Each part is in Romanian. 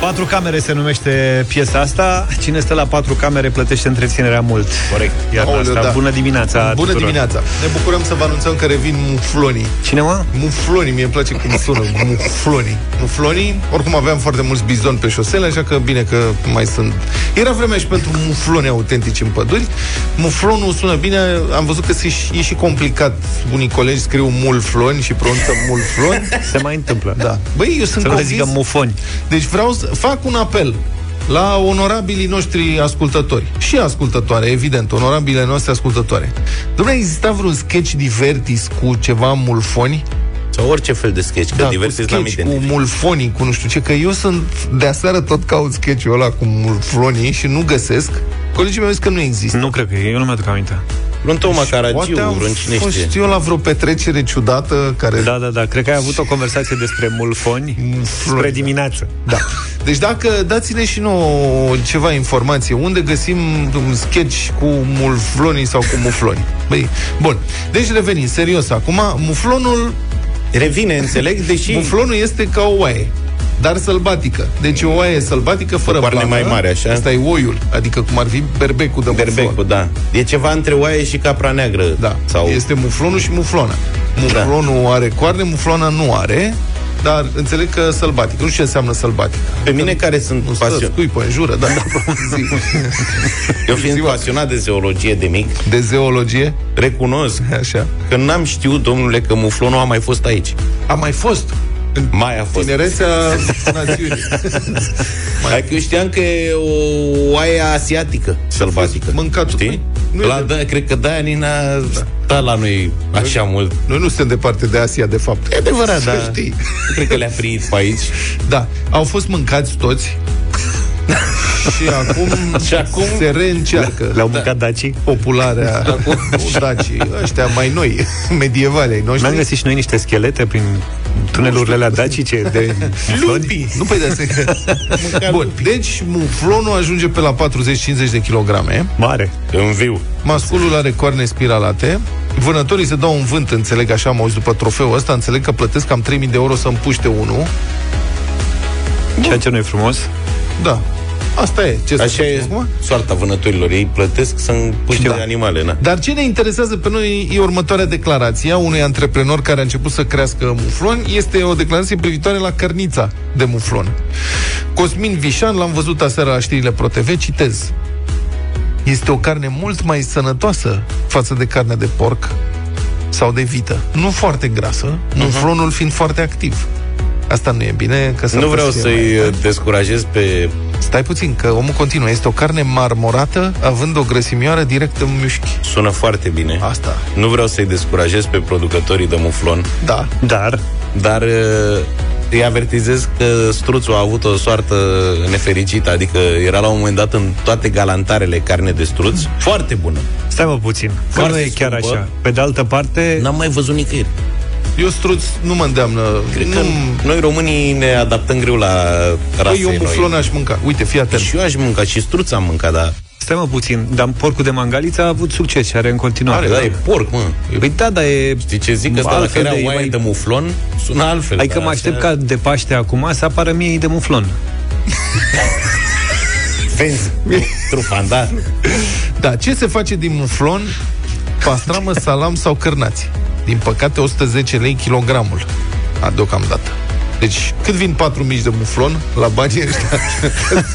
Patru camere se numește piesa asta. Cine stă la patru camere plătește întreținerea mult. Corect. Iar Aoleu, asta, da. bună dimineața Bună tuturor. dimineața! Ne bucurăm să vă anunțăm că revin muflonii. Cine mă? Muflonii, mie îmi place cum sună, muflonii. Muflonii, oricum aveam foarte mulți bizoni pe șosele, așa că bine că mai sunt. Era vremea și pentru mufloni autentici în păduri. Muflonul sună bine, am văzut că se- e și complicat. Unii colegi scriu mulfloni și pronunță mulfloni. Se mai întâmplă. Da. Băi, eu sunt Să nu le convins... zică mufoni. Deci vreau să fac un apel la onorabilii noștri ascultători și ascultătoare, evident, onorabile noastre ascultătoare. Dom'le, exista vreun sketch divertis cu ceva mulfoni? Sau orice fel de sketch, că Da, cu divers l-am sketch, cu identificat. mulfonii, cu nu știu ce, că eu sunt de aseară tot caut sketch-ul ăla cu mulfonii și nu găsesc. Colegii mei au zis că nu există. Nu cred că e, eu nu mi-aduc aminte. Vreun Toma Poate Caragiu, am vreun cine fost știe. eu la vreo petrecere ciudată care... Da, da, da. Cred că ai avut o conversație despre mulfoni Mulfoni, spre da. dimineață. Da. Deci dacă dați-ne și nouă ceva informație, unde găsim un sketch cu muflonii sau cu mufloni. Băi, bun. Deci revenim, serios, acum, muflonul, Revine, înțeleg, deși muflonul este ca o oaie dar sălbatică. Deci o oaie sălbatică fără coarne blană. mai mari, așa? Asta e oiul, adică cum ar fi berbecul de muflon. berbecul, da. E ceva între oaie și capra neagră. Da, Sau... este muflonul și muflona. Muflonul da. are coarne, muflona nu are, dar înțeleg că sălbatic. Nu știu ce înseamnă sălbatic. Pe mine care sunt Nu stă, pasionat. scuipă în jură, da, da, zi. Eu fiind Ziua. pasionat de zoologie de mic, De zeologie, recunosc așa. că n-am știut, domnule, că muflonul a mai fost aici. A mai fost în Mai a fost. tinerețea națiunii. Hai că eu știam că e o oaie asiatică, sălbatică. mâncat- Știi? Nu e La, de- da, cred că de-aia Nina stă la noi așa mult. Noi nu suntem departe de Asia, de fapt. E adevărat, Să da. știi. Nu cred că le-a primit pe aici. Da, au fost mâncați toți și acum, Și acum- se reîncearcă Le-au mâncat dacii? popularea dacii, ăștia mai noi, medievale ai noștri. N-am găsit și noi niște schelete prin tunelurile alea dacice de mufloni? Nu, păi de Bun, deci muflonul ajunge pe la 40-50 de kilograme. Mare. În viu. Masculul are coarne spiralate. Vânătorii se dau un vânt, înțeleg așa, am auzit după trofeul ăsta, înțeleg că plătesc cam 3000 de euro să împuște unul. Ceea ce nu e frumos. Da. Asta e. Ce să Așa facem e acum? soarta vânătorilor. Ei plătesc să împuște Da. de animale, na. Dar ce ne interesează pe noi e următoarea declarație a unui antreprenor care a început să crească muflon. Este o declarație privitoare la cărnița de muflon. Cosmin Vișan, l-am văzut aseară la știrile ProTV, citez. Este o carne mult mai sănătoasă față de carnea de porc sau de vită. Nu foarte grasă, uh-huh. muflonul fiind foarte activ. Asta nu e bine, că s-ar Nu putea vreau să fie mai- să-i uh, descurajez pe... Stai puțin, că omul continuă. Este o carne marmorată, având o grăsimioară direct în mușchi. Sună foarte bine. Asta. Nu vreau să-i descurajez pe producătorii de muflon, Da. Dar dar uh, îi avertizez că struțul a avut o soartă nefericită, adică era la un moment dat în toate galantarele carne de struț, foarte bună. stai mă puțin. Că Foarte nu e chiar scumpă. așa. Pe de altă parte, N-am mai văzut nicăieri. Eu struț nu mă îndeamnă. Cred nu... că noi românii ne adaptăm greu la Păi, rasei eu muflon noi. aș mânca. Uite, fii atent. Și eu aș mânca, și struț am mâncat, dar... stai mă puțin. Dar porcul de mangaliță a avut succes și are în continuare. Are, da, e porc, mă. E Păi da, dar e... Știi ce zic? Că ăsta dacă altfel era de- e oaie mai- de muflon, sună altfel. Adică dar mă aștept așa- ca de Paște acum să apară miei de muflon. Vezi, trufandar. Da, ce se face din muflon? Pastramă, salam sau cărnați? Din păcate, 110 lei kilogramul. A, deocamdată. Deci, cât vin 4 mici de muflon la banii ăștia?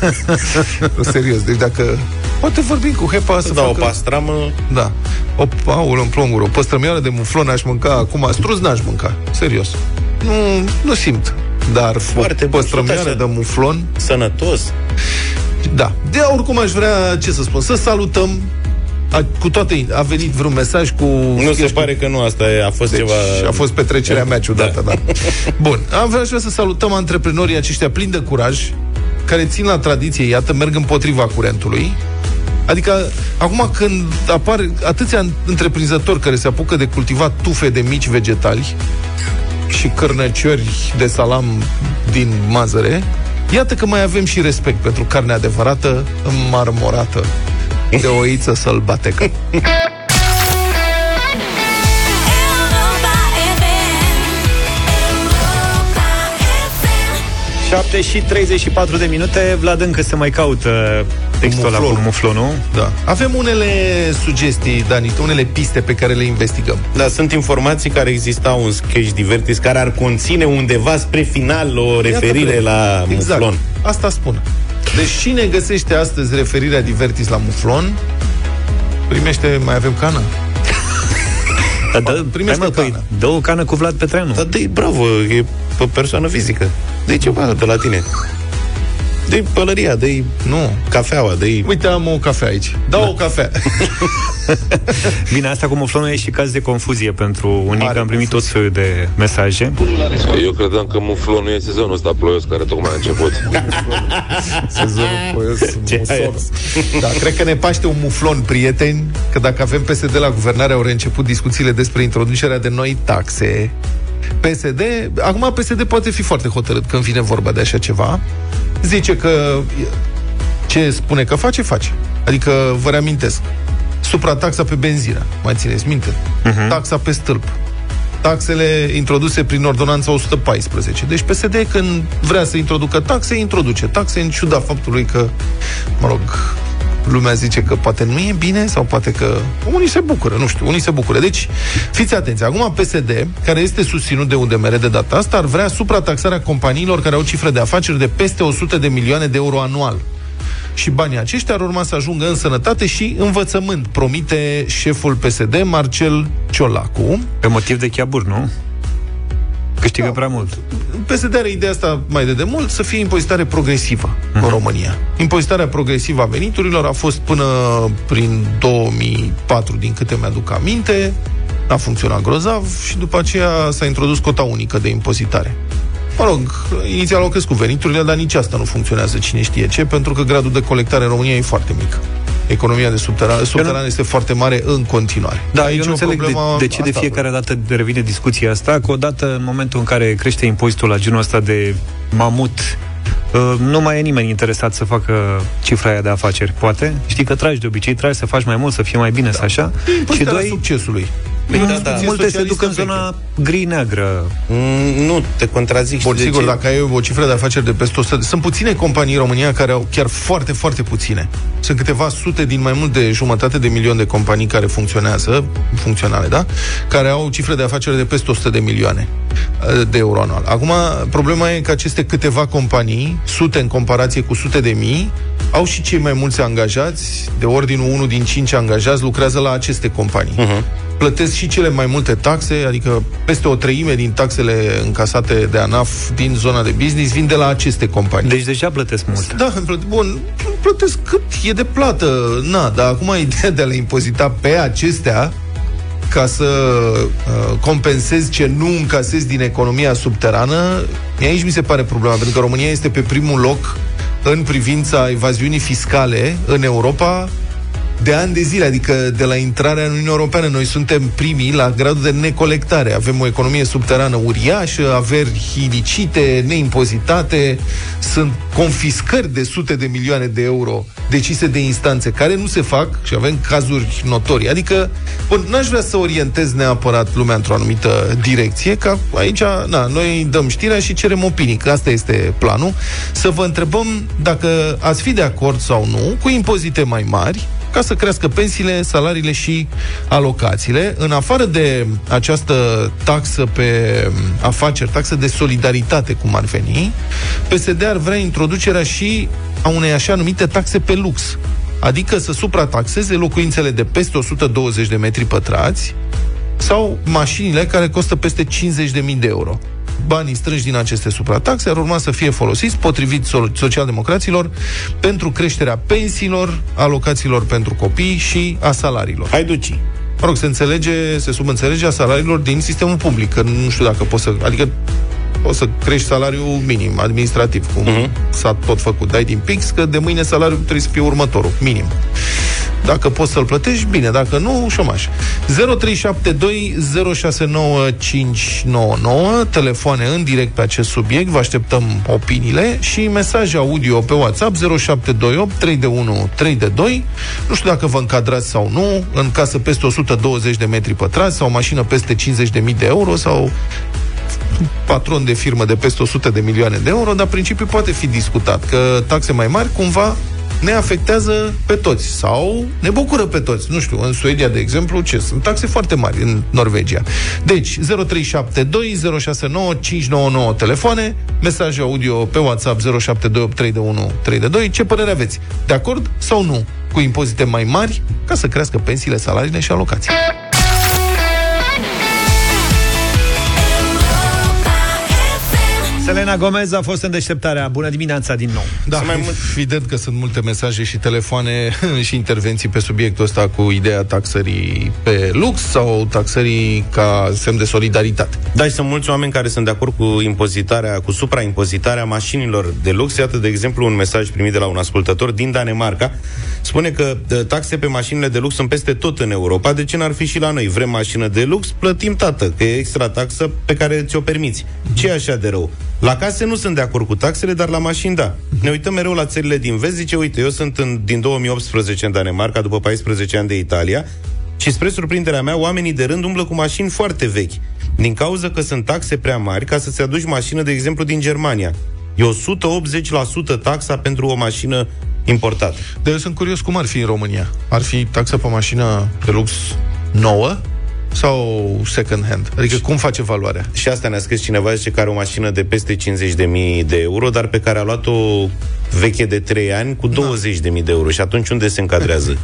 nu, serios, deci dacă... Poate vorbim cu Hepa să Da, o facă... pastramă Da. O, aul în plonguri, o păstrămioară de muflon aș mânca acum, struț n-aș mânca, serios. Nu, nu simt. Dar Foarte o bun, păstrămioară tot așa. de muflon, sănătos. da. De oricum aș vrea, ce să spun, să salutăm a, cu toate, a venit vreun mesaj cu... Nu se pare că nu, asta e, a fost deci, ceva... a fost petrecerea mea ciudată, da. da. Bun, am vrea, aș vrea să salutăm antreprenorii aceștia plini de curaj, care țin la tradiție, iată, merg împotriva curentului. Adică, acum când apar atâția întreprinzători care se apucă de cultivat tufe de mici vegetali și cărnăciori de salam din mazăre, iată că mai avem și respect pentru carnea adevărată, marmorată, de oiță sălbatecă. Europa FM. 7 și 34 de minute Vlad încă se mai caută textul ăla cu muflonul Da. Avem unele sugestii, Dani, unele piste pe care le investigăm. Da, sunt informații care exista un sketch divertis care ar conține undeva spre final o referire Iată, la exact. muflon. Asta spun. Deci cine găsește astăzi referirea divertis la muflon, primește, mai avem cană? da, dă, primește hai, mă, păi, cană. dă o cană cu Vlad Petreanu Dar de bravo, e pe persoană fizică. de ceva de la tine. De pălăria, de Nu. cafeaua, de Uite, am o cafea aici. Da, o cafea. Bine, asta cu muflonul e și caz de confuzie pentru unii, Mare că am primit tot felul de mesaje. Eu credeam că muflonul e sezonul ăsta ploios care tocmai a început. Sezonul ploios, Ce muson. ai? Da, cred că ne paște un muflon, prieteni, că dacă avem PSD la guvernare, au reînceput discuțiile despre introducerea de noi taxe. PSD, acum PSD poate fi foarte hotărât când vine vorba de așa ceva. Zice că ce spune că face, face. Adică, vă reamintesc, suprataxa pe benzină, mai țineți minte? Uh-huh. Taxa pe stâlp. Taxele introduse prin ordonanța 114. Deci PSD când vrea să introducă taxe, introduce taxe în ciuda faptului că, mă rog, lumea zice că poate nu e bine sau poate că unii se bucură, nu știu, unii se bucură. Deci, fiți atenți, acum PSD, care este susținut de UDMR de data asta, ar vrea suprataxarea companiilor care au cifre de afaceri de peste 100 de milioane de euro anual. Și banii aceștia ar urma să ajungă în sănătate și învățământ, promite șeful PSD, Marcel Ciolacu. Pe motiv de chiabur, nu? Câștigă Da. prea mult. PSD are ideea asta mai de demult, să fie impozitare progresivă uh-huh. în România. Impozitarea progresivă a veniturilor a fost până prin 2004, din câte mi-aduc aminte, n-a funcționat grozav și după aceea s-a introdus cota unică de impozitare. Mă rog, inițial au crescut veniturile, dar nici asta nu funcționează, cine știe ce, pentru că gradul de colectare în România e foarte mic. Economia de subteran, subteran este foarte mare în continuare. Da, Aici eu e nu o înțeleg de, problemă de ce de asta. fiecare dată revine discuția asta, că odată în momentul în care crește impozitul la genul ăsta de mamut, uh, nu mai e nimeni interesat să facă cifra aia de afaceri. Poate? Știi că tragi de obicei, tragi să faci mai mult, să fie mai bine, să așa. Și Impozitarea doi, succesului. Păi da, da. Funcție multe se socialistă duc în veche. zona gri-neagră. Mm, nu, te contrazic. Bun, știi de sigur, ce? dacă ai o cifră de afaceri de peste 100... Sunt puține companii în România care au chiar foarte, foarte puține. Sunt câteva sute din mai mult de jumătate de milion de companii care funcționează, funcționale, da? Care au cifre de afaceri de peste 100 de milioane uh, de euro anual. Acum, problema e că aceste câteva companii, sute în comparație cu sute de mii, au și cei mai mulți angajați, de ordinul 1 din 5 angajați lucrează la aceste companii. Uh-huh. Plătesc și cele mai multe taxe, adică peste o treime din taxele încasate de ANAF din zona de business vin de la aceste companii. Deci deja plătesc mult. Da, plă- bun, plătesc cât e de plată, na, dar acum ideea de a le impozita pe acestea ca să uh, compensezi ce nu încasezi din economia subterană, aici mi se pare problema, pentru că România este pe primul loc în privința evaziunii fiscale în Europa de ani de zile, adică de la intrarea în Uniunea Europeană, noi suntem primii la gradul de necolectare. Avem o economie subterană uriașă, averi ilicite, neimpozitate, sunt confiscări de sute de milioane de euro decise de instanțe care nu se fac și avem cazuri notorii. Adică, bun, n-aș vrea să orientez neapărat lumea într-o anumită direcție, că aici, na, noi dăm știrea și cerem opinii, că asta este planul, să vă întrebăm dacă ați fi de acord sau nu cu impozite mai mari, ca să crească pensiile, salariile și alocațiile. În afară de această taxă pe afaceri, taxă de solidaritate, cum ar veni, PSD ar vrea introducerea și a unei așa numite taxe pe lux. Adică să suprataxeze locuințele de peste 120 de metri pătrați sau mașinile care costă peste 50.000 de euro. Banii strânși din aceste suprataxe ar urma să fie folosiți, potrivit so- socialdemocraților, pentru creșterea pensiilor, alocațiilor pentru copii și a salariilor. Hai duci. Mă rog, se înțelege, se subînțelege a salariilor din sistemul public, că nu știu dacă poți să... Adică poți să crești salariul minim, administrativ, cum uh-huh. s-a tot făcut. Dai din pix, că de mâine salariul trebuie să fie următorul, minim. Dacă poți să-l plătești, bine, dacă nu, șomaș. 0372069599 telefoane în direct pe acest subiect, vă așteptăm opiniile și mesaje audio pe WhatsApp 0728 3 de 1 3 de 2. Nu știu dacă vă încadrați sau nu, în casă peste 120 de metri pătrați sau mașină peste 50.000 de euro sau patron de firmă de peste 100 de milioane de euro, dar principiul poate fi discutat, că taxe mai mari cumva ne afectează pe toți sau ne bucură pe toți. Nu știu, în Suedia, de exemplu, ce? Sunt taxe foarte mari în Norvegia. Deci, 0372069599 telefoane, mesaje audio pe WhatsApp 07283132. Ce părere aveți? De acord sau nu cu impozite mai mari ca să crească pensiile, salariile și alocații? Selena Gomez a fost în deșteptarea. Bună dimineața din nou. Da, mai mult... evident că sunt multe mesaje și telefoane și intervenții pe subiectul ăsta cu ideea taxării pe lux sau taxării ca semn de solidaritate. Da, și sunt mulți oameni care sunt de acord cu impozitarea, cu supraimpozitarea mașinilor de lux. Iată, de exemplu, un mesaj primit de la un ascultător din Danemarca. Spune că taxe pe mașinile de lux sunt peste tot în Europa. De ce n-ar fi și la noi? Vrem mașină de lux? Plătim, tată, că e extra taxă pe care ți-o permiți. Ce e așa de rău? La case nu sunt de acord cu taxele, dar la mașini da. Ne uităm mereu la țările din vest, zice, uite, eu sunt în, din 2018 în Danemarca, după 14 ani de Italia, și spre surprinderea mea, oamenii de rând umblă cu mașini foarte vechi, din cauza că sunt taxe prea mari ca să-ți aduci mașină, de exemplu, din Germania. E 180% taxa pentru o mașină importată. Dar eu sunt curios cum ar fi în România. Ar fi taxa pe mașină de lux nouă sau second hand? Adică cum face valoarea? Și asta ne-a scris cineva, zice că are o mașină de peste 50.000 de euro, dar pe care a luat-o veche de 3 ani cu 20.000 da. de euro. Și atunci unde se încadrează?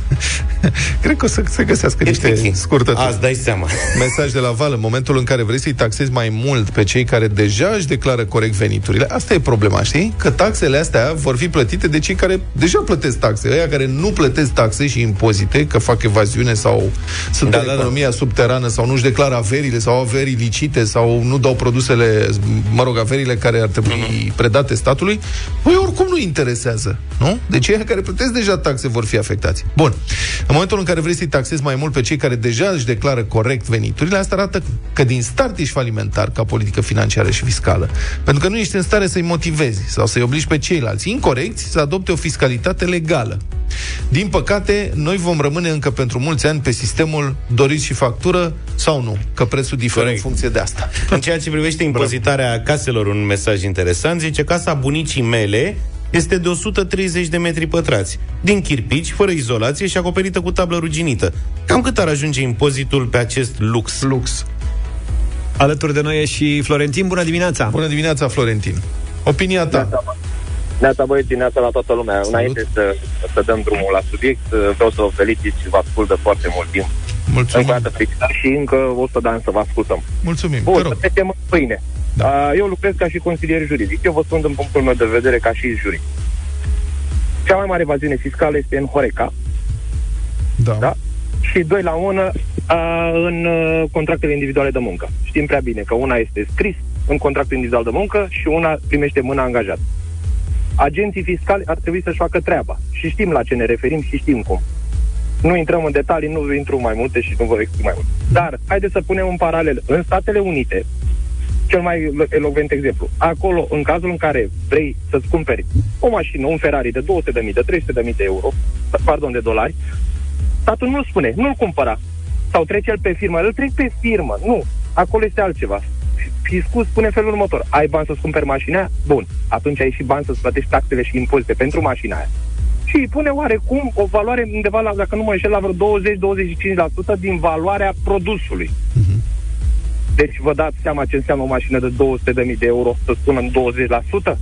Cred că o să se găsească e niște pichi. scurtături. Azi dai seama. Mesaj de la Val, în momentul în care vrei să-i taxezi mai mult pe cei care deja își declară corect veniturile, asta e problema, știi? Că taxele astea vor fi plătite de cei care deja plătesc taxe. Ăia care nu plătesc taxe și impozite, că fac evaziune sau sunt da, în da, da. economia da. subterană sau nu-și declară averile sau averi licite sau nu dau produsele, mă rog, averile care ar trebui uh-huh. predate statului, păi oricum nu interesează, nu? Deci cei care plătesc deja taxe vor fi afectați. Bun. În momentul în care vrei să-i taxezi mai mult pe cei care deja își declară corect veniturile, asta arată că din start ești falimentar ca politică financiară și fiscală. Pentru că nu ești în stare să-i motivezi sau să-i obligi pe ceilalți incorecți să adopte o fiscalitate legală. Din păcate, noi vom rămâne încă pentru mulți ani pe sistemul dorit și factură sau nu, că prețul diferă Corect. în funcție de asta. În ceea ce privește impozitarea caselor, un mesaj interesant, zice casa bunicii mele este de 130 de metri pătrați, din chirpici, fără izolație și acoperită cu tablă ruginită. Cam cât ar ajunge impozitul pe acest lux? Lux. Alături de noi e și Florentin. Bună dimineața! Bună dimineața, Florentin! Opinia ta? Neața băieții, neața la toată lumea. Salut. Înainte să, să dăm drumul la subiect, vreau să vă felicit și vă ascult de foarte mult timp. Mulțumim. Încă o dată și încă 100 de ani să vă ascultăm. Mulțumim. Bun, să trecem pâine. Da. Eu lucrez ca și consilier juridic. Eu vă spun din punctul meu de vedere ca și juridic. Cea mai mare evaziune fiscală este în Horeca. Da. da? Și doi la mână în contractele individuale de muncă. Știm prea bine că una este scris în contractul individual de muncă și una primește mâna angajat. Agenții fiscali ar trebui să-și facă treaba. Și știm la ce ne referim și știm cum. Nu intrăm în detalii, nu intru mai multe și nu vă explic mai mult. Dar, haideți să punem în paralel. În Statele Unite, cel mai elocvent exemplu. Acolo, în cazul în care vrei să-ți cumperi o mașină, un Ferrari de 200.000, de 300.000 de euro, pardon, de dolari, statul nu spune, nu-l cumpăra. Sau trece el pe firmă, îl trec pe firmă. Nu, acolo este altceva. Fiscul spune felul următor, ai bani să-ți cumperi mașina Bun, atunci ai și bani să-ți plătești taxele și impozite pentru mașina aia. Și îi pune oarecum o valoare undeva, la, dacă nu mă înșel, la vreo 20-25% din valoarea produsului. Uh-huh. Deci vă dați seama ce înseamnă o mașină de 200.000 de euro, să spunem 20%?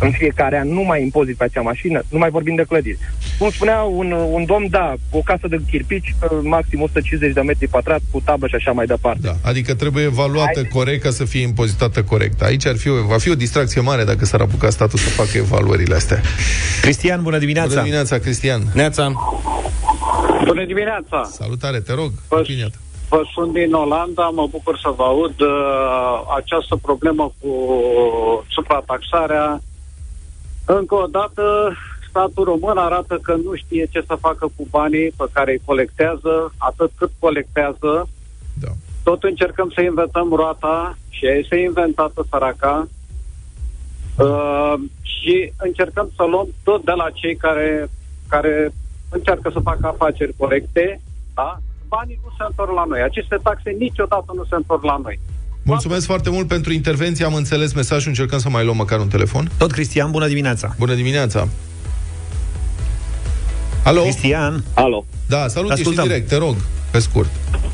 În fiecare an nu mai impozit pe acea mașină, nu mai vorbim de clădiri. Cum spunea un, un domn, da, o casă de chirpici, maxim 150 de metri pătrați, cu tablă și așa mai departe. Da, adică trebuie evaluată Hai... corect ca să fie impozitată corect. Aici ar fi o, va fi o distracție mare dacă s-ar apuca statul să facă evaluările astea. Cristian, bună dimineața! Bună dimineața, Cristian! Neața! Bună dimineața! Salutare, te rog, Vă, Vă sunt din Olanda, mă bucur să vă aud uh, această problemă cu suprataxarea. Încă o dată, statul român arată că nu știe ce să facă cu banii pe care îi colectează, atât cât colectează. Da. Tot încercăm să inventăm roata și ea este inventată săraca. Uh, și încercăm să luăm tot de la cei care, care încearcă să facă afaceri corecte, da? Banii nu se întorc la noi. Aceste taxe niciodată nu se întorc la noi. Mulțumesc foarte mult pentru intervenție, am înțeles mesajul, încercăm să mai luăm măcar un telefon. Tot Cristian, bună dimineața! Bună dimineața! Alo? Cristian! Alo! Da, salut, ești în Ascultăm. direct, te rog, pe scurt.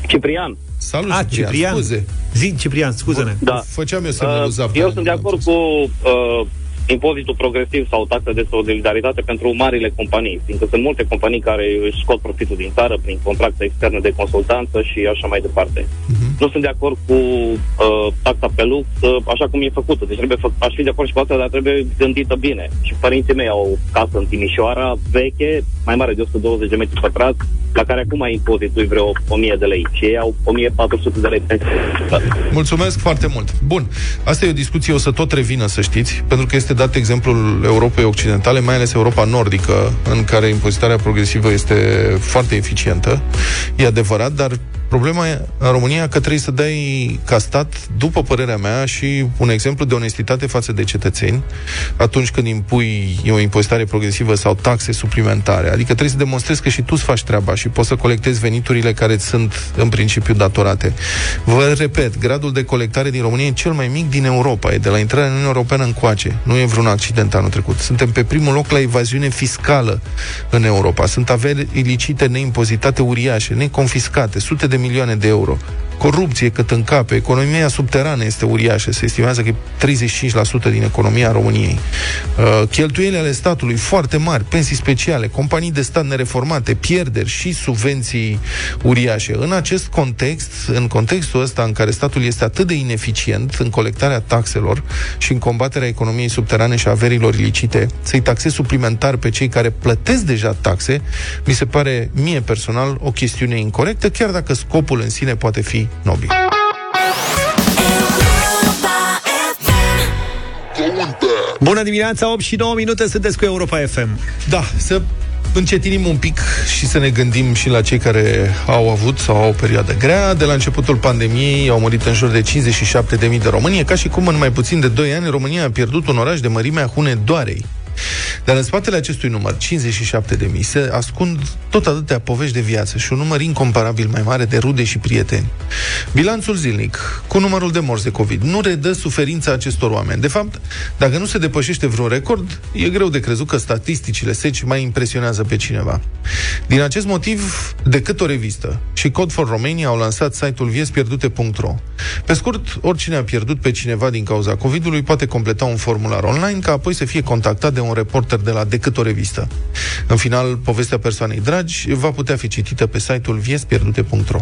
Ciprian. Salut, A, Ciprian, Ciprian. scuze. Zi, Ciprian, scuză-ne. Da. Făceam eu semnul Uh, Zaf. eu sunt de acord cu uh, impozitul progresiv sau taxa de solidaritate pentru marile companii, fiindcă sunt multe companii care își scot profitul din țară prin contracte externe de consultanță și așa mai departe. Mhm. Nu sunt de acord cu uh, taxa pe lux, uh, așa cum e făcută. Deci trebuie fă- aș fi de acord și cu asta, dar trebuie gândită bine. Și părinții mei au o casă în Timișoara, veche, mai mare de 120 de metri pătrați, la care acum impozitul e vreo 1000 de lei și ei au 1400 de lei pe Mulțumesc foarte mult. Bun, asta e o discuție, o să tot revină, să știți, pentru că este dat exemplul Europei Occidentale, mai ales Europa Nordică, în care impozitarea progresivă este foarte eficientă. E adevărat, dar problema e în România că trebuie să dai ca stat, după părerea mea, și un exemplu de onestitate față de cetățeni atunci când impui o impozitare progresivă sau taxe suplimentare. Adică trebuie să demonstrezi că și tu îți faci treaba și poți să colectezi veniturile care îți sunt în principiu datorate. Vă repet, gradul de colectare din România e cel mai mic din Europa. E de la intrarea în Uniunea Europeană încoace. Nu e vreun accident anul trecut. Suntem pe primul loc la evaziune fiscală în Europa. Sunt averi ilicite neimpozitate uriașe, neconfiscate, sute de milioane de euro. Corupție cât în cap, economia subterană este uriașă, se estimează că e 35% din economia României. Uh, cheltuieli ale statului foarte mari, pensii speciale, companii de stat nereformate, pierderi și subvenții uriașe. În acest context, în contextul ăsta în care statul este atât de ineficient în colectarea taxelor și în combaterea economiei subterane și a averilor ilicite, să-i taxezi suplimentar pe cei care plătesc deja taxe, mi se pare mie personal o chestiune incorrectă, chiar dacă scopul în sine poate fi nobil. Bună dimineața, 8 și 9 minute, sunteți cu Europa FM. Da, să încetinim un pic și să ne gândim și la cei care au avut sau au o perioadă grea. De la începutul pandemiei au murit în jur de 57.000 de români, E ca și cum în mai puțin de 2 ani România a pierdut un oraș de mărimea Hunedoarei. Dar în spatele acestui număr, 57.000, se ascund tot atâtea povești de viață și un număr incomparabil mai mare de rude și prieteni. Bilanțul zilnic, cu numărul de morți de COVID, nu redă suferința acestor oameni. De fapt, dacă nu se depășește vreun record, e greu de crezut că statisticile seci mai impresionează pe cineva. Din acest motiv, decât o revistă și Code for Romania au lansat site-ul viespierdute.ro. Pe scurt, oricine a pierdut pe cineva din cauza COVID-ului poate completa un formular online ca apoi să fie contactat de un reporter de la Decât o revistă. În final, povestea persoanei dragi va putea fi citită pe site-ul viespierdute.ro.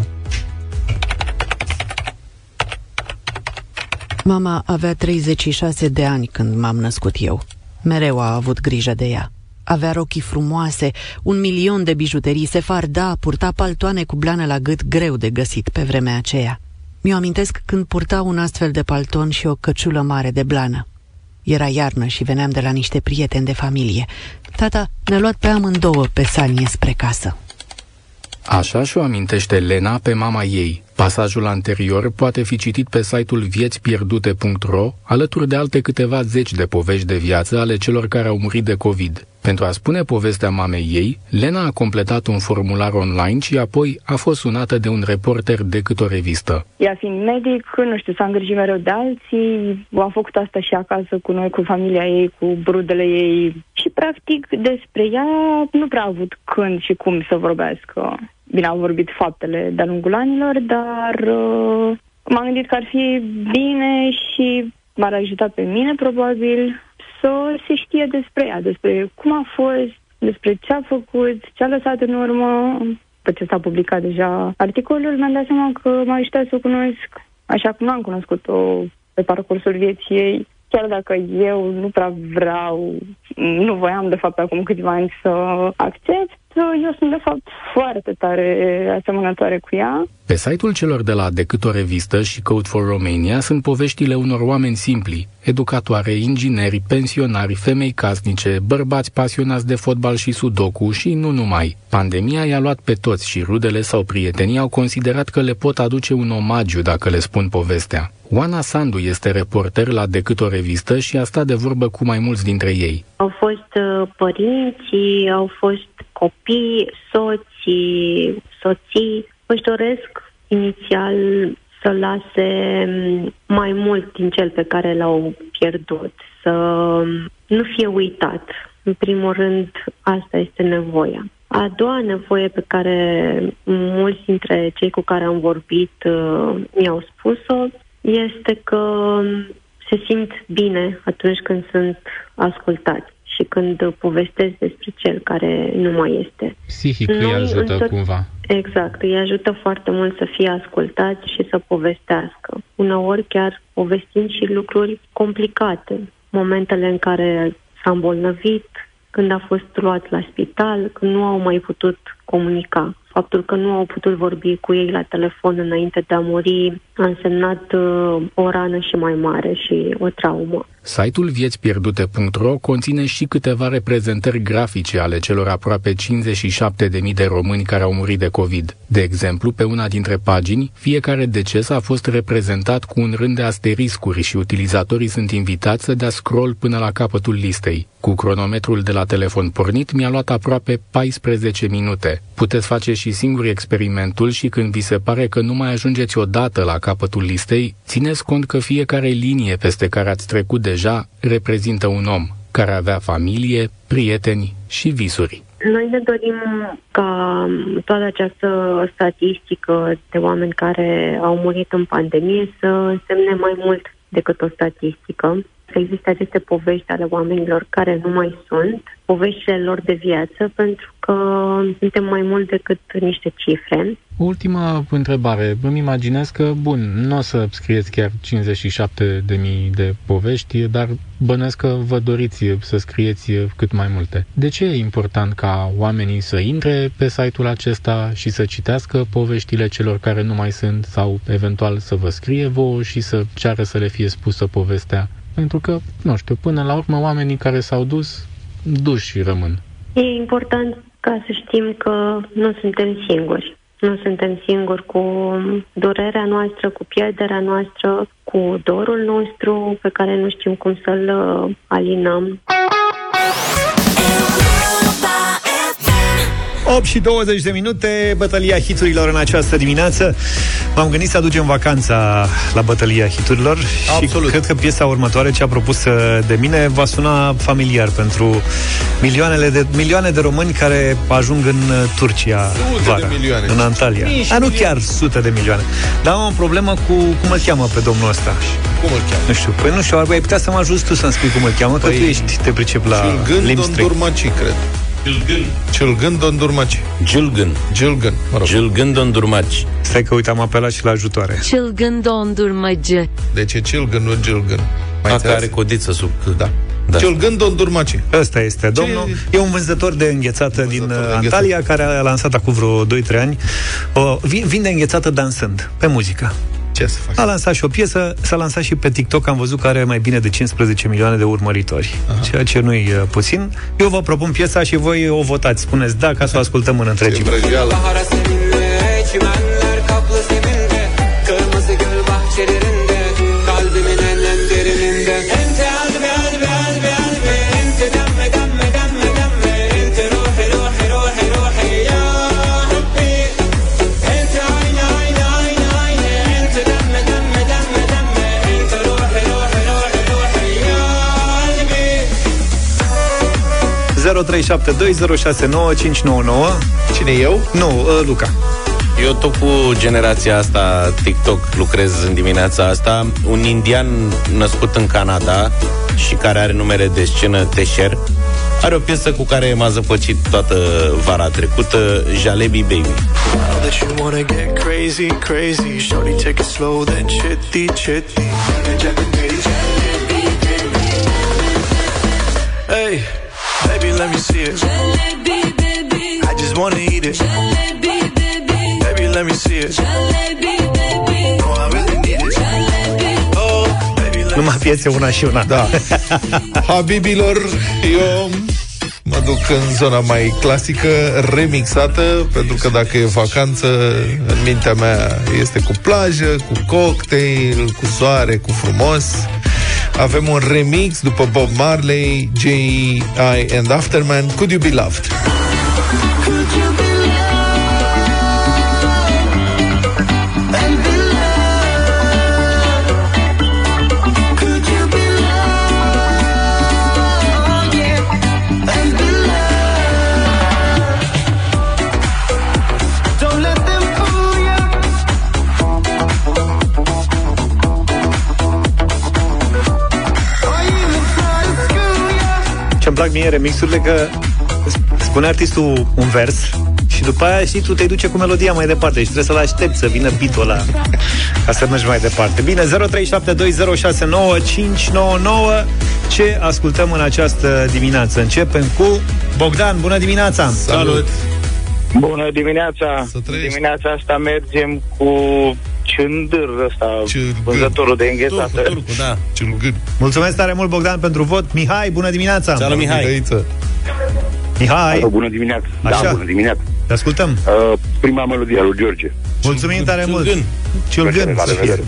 Mama avea 36 de ani când m-am născut eu. Mereu a avut grijă de ea. Avea rochii frumoase, un milion de bijuterii, se farda, purta paltoane cu blană la gât greu de găsit pe vremea aceea. Mi-o amintesc când purta un astfel de palton și o căciulă mare de blană. Era iarnă și veneam de la niște prieteni de familie. Tata ne-a luat pe amândouă pe sanie spre casă. Așa și-o amintește Lena pe mama ei. Pasajul anterior poate fi citit pe site-ul viețpierdute.ro, alături de alte câteva zeci de povești de viață ale celor care au murit de COVID. Pentru a spune povestea mamei ei, Lena a completat un formular online și apoi a fost sunată de un reporter decât o revistă. Ea fiind medic, nu știu, s-a îngrijit mereu de alții, a făcut asta și acasă cu noi, cu familia ei, cu brudele ei și practic despre ea nu prea a avut când și cum să vorbească. Bine, au vorbit faptele de-a lungul anilor, dar uh, m-am gândit că ar fi bine și m-ar ajuta pe mine, probabil, să se știe despre ea, despre cum a fost, despre ce a făcut, ce a lăsat în urmă. După ce s-a publicat deja articolul, mi-am dat seama că m-a ajutat să o cunosc așa cum n-am cunoscut-o pe parcursul vieții ei. Chiar dacă eu nu prea vreau, nu voiam de fapt acum câțiva ani să accept, eu sunt de fapt foarte tare asemănătoare cu ea. Pe site-ul celor de la Decât o revistă și Code for Romania sunt poveștile unor oameni simpli, educatoare, ingineri, pensionari, femei casnice, bărbați pasionați de fotbal și sudoku și nu numai. Pandemia i-a luat pe toți și rudele sau prietenii au considerat că le pot aduce un omagiu dacă le spun povestea. Oana Sandu este reporter la Decât o revistă și a stat de vorbă cu mai mulți dintre ei. Au fost uh, părinții, au fost copii, soții, soții. Își doresc inițial să lase mai mult din cel pe care l-au pierdut, să nu fie uitat. În primul rând, asta este nevoia. A doua nevoie pe care mulți dintre cei cu care am vorbit uh, mi-au spus-o este că se simt bine atunci când sunt ascultați și când povestesc despre cel care nu mai este. Psihic îi ajută tot... cumva. Exact, îi ajută foarte mult să fie ascultați și să povestească. Uneori chiar povestind și lucruri complicate, momentele în care s-a îmbolnăvit, când a fost luat la spital, când nu au mai putut comunica. Faptul că nu au putut vorbi cu ei la telefon înainte de a muri a însemnat uh, o rană și mai mare și o traumă. Site-ul viețpierdute.ro conține și câteva reprezentări grafice ale celor aproape 57.000 de români care au murit de COVID. De exemplu, pe una dintre pagini, fiecare deces a fost reprezentat cu un rând de asteriscuri și utilizatorii sunt invitați să dea scroll până la capătul listei. Cu cronometrul de la telefon pornit, mi-a luat aproape 14 minute. Puteți face și singuri experimentul și când vi se pare că nu mai ajungeți odată la capătul listei, țineți cont că fiecare linie peste care ați trecut deja reprezintă un om care avea familie, prieteni și visuri. Noi ne dorim ca toată această statistică de oameni care au murit în pandemie să însemne mai mult decât o statistică să existe aceste povești ale oamenilor care nu mai sunt, poveștile lor de viață, pentru că suntem mai mult decât niște cifre. Ultima întrebare. Îmi imaginez că, bun, nu o să scrieți chiar 57 de mii de povești, dar bănesc că vă doriți să scrieți cât mai multe. De ce e important ca oamenii să intre pe site-ul acesta și să citească poveștile celor care nu mai sunt sau eventual să vă scrie vouă și să ceară să le fie spusă povestea pentru că, nu știu, până la urmă oamenii care s-au dus, duși rămân. E important ca să știm că nu suntem singuri. Nu suntem singuri cu durerea noastră, cu pierderea noastră, cu dorul nostru pe care nu știm cum să-l uh, alinăm. 8 și 20 de minute, bătălia hiturilor în această dimineață. M-am gândit să aducem vacanța la bătălia hiturilor Absolut. și cred că piesa următoare, cea propusă de mine, va suna familiar pentru milioanele de, milioane de români care ajung în Turcia sute vara, de milioane. în Antalya. A, nu chiar sute de milioane. Dar am o problemă cu cum îl cheamă pe domnul ăsta. Cum îl cheamă? Nu știu. Păi nu știu, ai putea să mă ajuți tu să-mi spui cum îl cheamă, păi, că tu ești, te pricep la limbi cred. Gilgân. Gilgân Dondurmaci. Gilgân. Gilgân, mă rog. Gilgân Dondurmaci. Stai că uite, am apelat și la ajutoare. Gilgân Dondurmaci. Deci e Gilgân, nu Gilgân. Mai A, are codiță sub C. Da. Da. Gilgân Dondurmaci. Ăsta este domnul. Ce... E un vânzător de înghețată vânzător din de Antalya, care a lansat acum vreo 2-3 ani. O, vinde înghețată dansând, pe muzică. Ce să fac? A lansat și o piesă, s-a lansat și pe TikTok, am văzut că are mai bine de 15 milioane de urmăritori, Aha. ceea ce nu-i uh, puțin. Eu vă propun piesa și voi o votați. Spuneți da, ca să o ascultăm în întregime. Cine eu? Nu, uh, Luca. Eu tot cu generația asta TikTok lucrez în dimineața asta. Un indian născut în Canada și care are numere de scenă Tesher are o piesă cu care m-a zăpăcit toată vara trecută, Jalebi Baby. Hey, Baby, let me see it. Jalebi, baby. I just wanna eat it. Jalebi, baby. Baby, let me see it. Jalebi, baby. Oh, I really need it. Jalebi. Oh, baby, let Numai piețe una și una. Da. Habibilor, eu mă duc în zona mai clasică, remixată, pentru că dacă e vacanță, în mintea mea este cu plajă, cu cocktail, cu soare, cu frumos. Avem un remix după Bob Marley, J.I. and Afterman, Could You Be Loved? Plac mie remixurile că spune artistul un vers și după aia, știi, tu te duce cu melodia mai departe și trebuie să-l aștepți să vină beat-ul ăla ca să mergi mai departe. Bine, 0372069599 ce ascultăm în această dimineață? Începem cu Bogdan, bună dimineața! Salut! Bună dimineața! Dimineața asta mergem cu Ciundâr ăsta, vânzătorul de înghețată. Turcu, da. Ciungâr. Mulțumesc tare mult, Bogdan, pentru vot. Mihai, bună dimineața! Salut, Mihai! Mihai! Alo, bună dimineața! Așa. Da, bună dimineața! Te ascultăm! Uh, prima melodie a lui George. Mulțumim tare mult! Ciungân. Ciulgân! La revedere.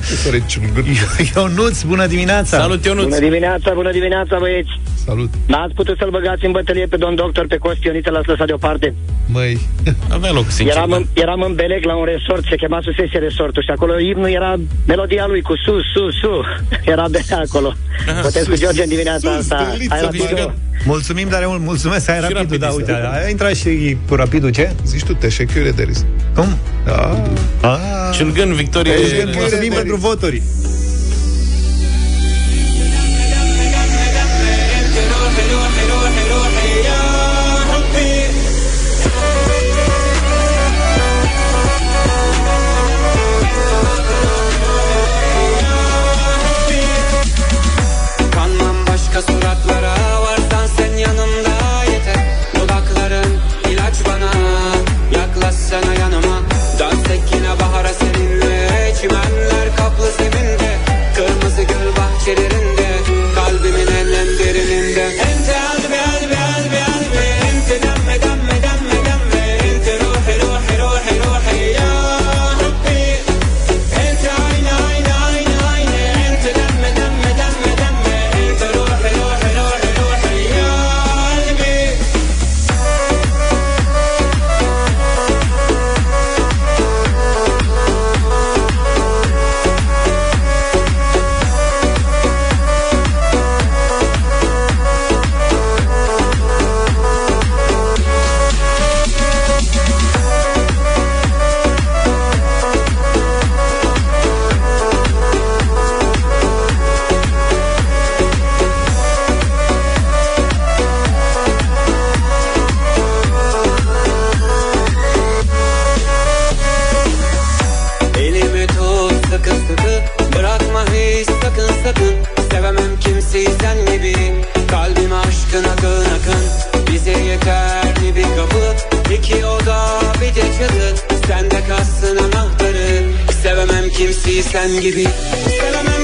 Ionuț, bună dimineața! Salut, Ionuț! Bună dimineața, bună dimineața, băieți! Salut! N-ați putut să-l băgați în bătălie pe domn doctor, pe Costioniță, l-ați lăsat deoparte. Măi, Avea loc, sincer. Eram în, eram în Beleg la un resort, se chema Susese Resortul și acolo imnul era melodia lui cu sus, sus, su. Era de acolo. Puteți cu George în dimineața asta. Hai rapido. Mulțumim tare mult, mulțumesc, ai rapidul, rapidul, da, uite, da. ai intrat și cu rapidul ce? zici tu, teșechure de risc. Cum? Da. Ah. Ciungân, victorie... Mulțumim, mulțumim pentru voturi. Kimseyi sen gibi Sevemem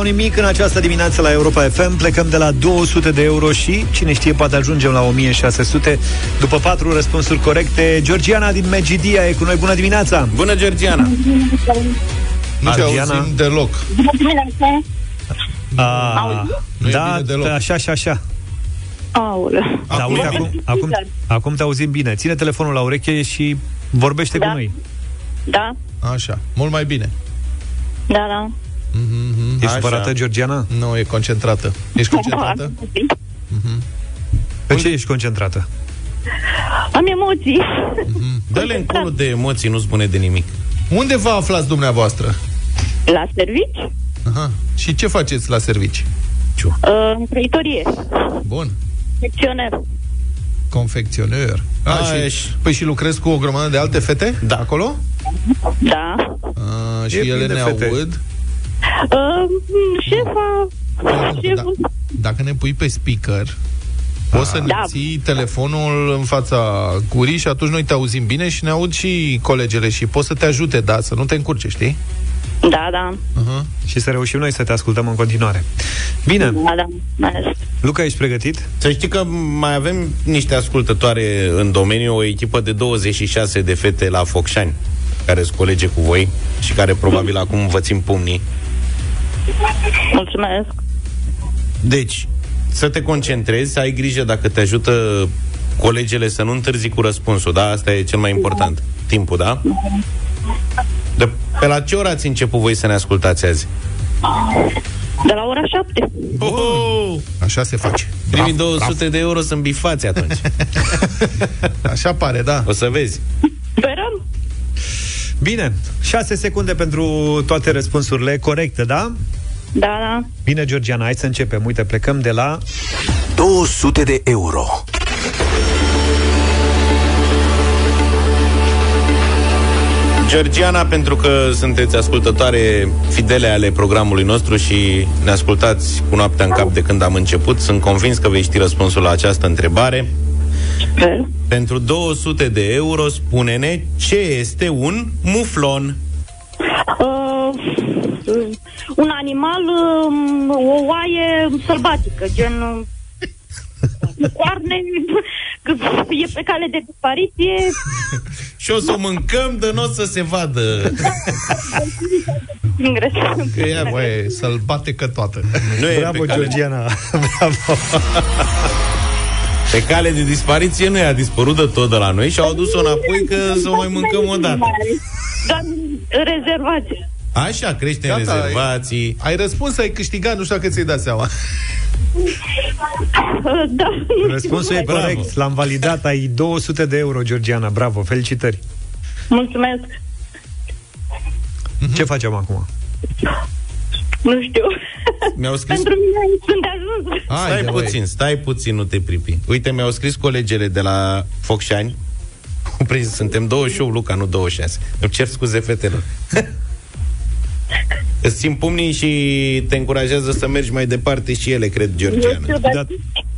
sau nimic în această dimineață la Europa FM Plecăm de la 200 de euro și, cine știe, poate ajungem la 1600 După patru răspunsuri corecte Georgiana din Megidia e cu noi, bună dimineața! Bună, Georgiana! Nu te Adriana? auzim deloc. Bună dimineața! A, Nu e da, bine deloc. așa și așa Aoleu. Da, uite, acum, acum, acum te auzim bine Ține telefonul la ureche și vorbește Da. cu noi Da, Așa, mult mai bine. da, da. Mm-hmm. Ești supărată, Georgiana? Nu, e concentrată. Ești concentrată? Pe ce ești concentrată? Am emoții. Dă-le încolo de emoții, nu spune de nimic. Unde vă aflați dumneavoastră? La servici? Aha. Și ce faceți la servici? Uh, în croitorie. Bun. Secționer. Confecționer. A, A, și, ești- Păi și lucrezi cu o grămadă de alte fete? Da. Acolo? Da. Uh, și E plin ele de ne fete. aud. Uh, șefa... șeful... Dacă ne pui pe speaker, poți să ne Da. ții telefonul în fața gurii și atunci noi te auzim bine și ne aud și colegele și pot să te ajute, da, să nu te încurce, știi? Da, da. Uh-huh. Și să reușim noi să te ascultăm în continuare. Bine, Da, da. Mersi. Luca, ești pregătit? Să știi că mai avem niște ascultătoare în domeniu, o echipă de 26 de fete la Focșani, care sunt colege cu voi și care probabil acum vă țin pumnii. Mulțumesc. Deci, să te concentrezi, să ai grijă dacă te ajută colegele să nu întârzi cu răspunsul, da? Asta e cel mai important. Timpul, da? De pe la ce oră ați început voi să ne ascultați azi? De la ora 7. Oh! Așa se face. Primii 200 de euro sunt bifați atunci. Așa pare, da. O să vezi. Sperăm. Bine, 6 secunde pentru toate răspunsurile corecte, da? Da, da. Bine, Georgiana, hai să începem. Uite, plecăm de la 200 de euro. Georgiana, pentru că sunteți ascultătoare fidele ale programului nostru și ne ascultați cu noaptea în cap de când am început, sunt convins că vei ști răspunsul la această întrebare. Sper. Pentru 200 de euro, spune-ne ce este un muflon. Uh, un animal, um, o oaie sălbatică, gen uh, cu coarne, că e pe cale de dispariție. Și o să o mâncăm de nu o să se vadă. Ingres. Că ea, Băi, să-l bate că toată. nu e Bravo, pe cale, Georgiana. Bravo. pe cale de dispariție nu i-a dispărut de tot de la noi și au adus-o înapoi că să o mai mâncăm o dată. Dar rezervați. Așa, crește în Gata, rezervații. Ai răspuns, ai câștigat, nu știu dacă ți-ai dat seama. Uh, Da. Răspunsul e Bravo. corect. L-am validat. Ai 200 de euro, Georgiana. Bravo, felicitări. Mulțumesc. Ce facem acum? Nu știu. Mi-au scris Pentru mine sunt de ajuns. Stai Haide, băi. puțin, stai puțin, nu te pripi. Uite, mi-au scris colegele de la Focșani. Prins, suntem 28, Luca, nu 26. Îmi cer scuze, fetelor. Îți țin pumnii și te încurajează să mergi mai departe și ele, cred, Nu Georgiana. știu, dar Da.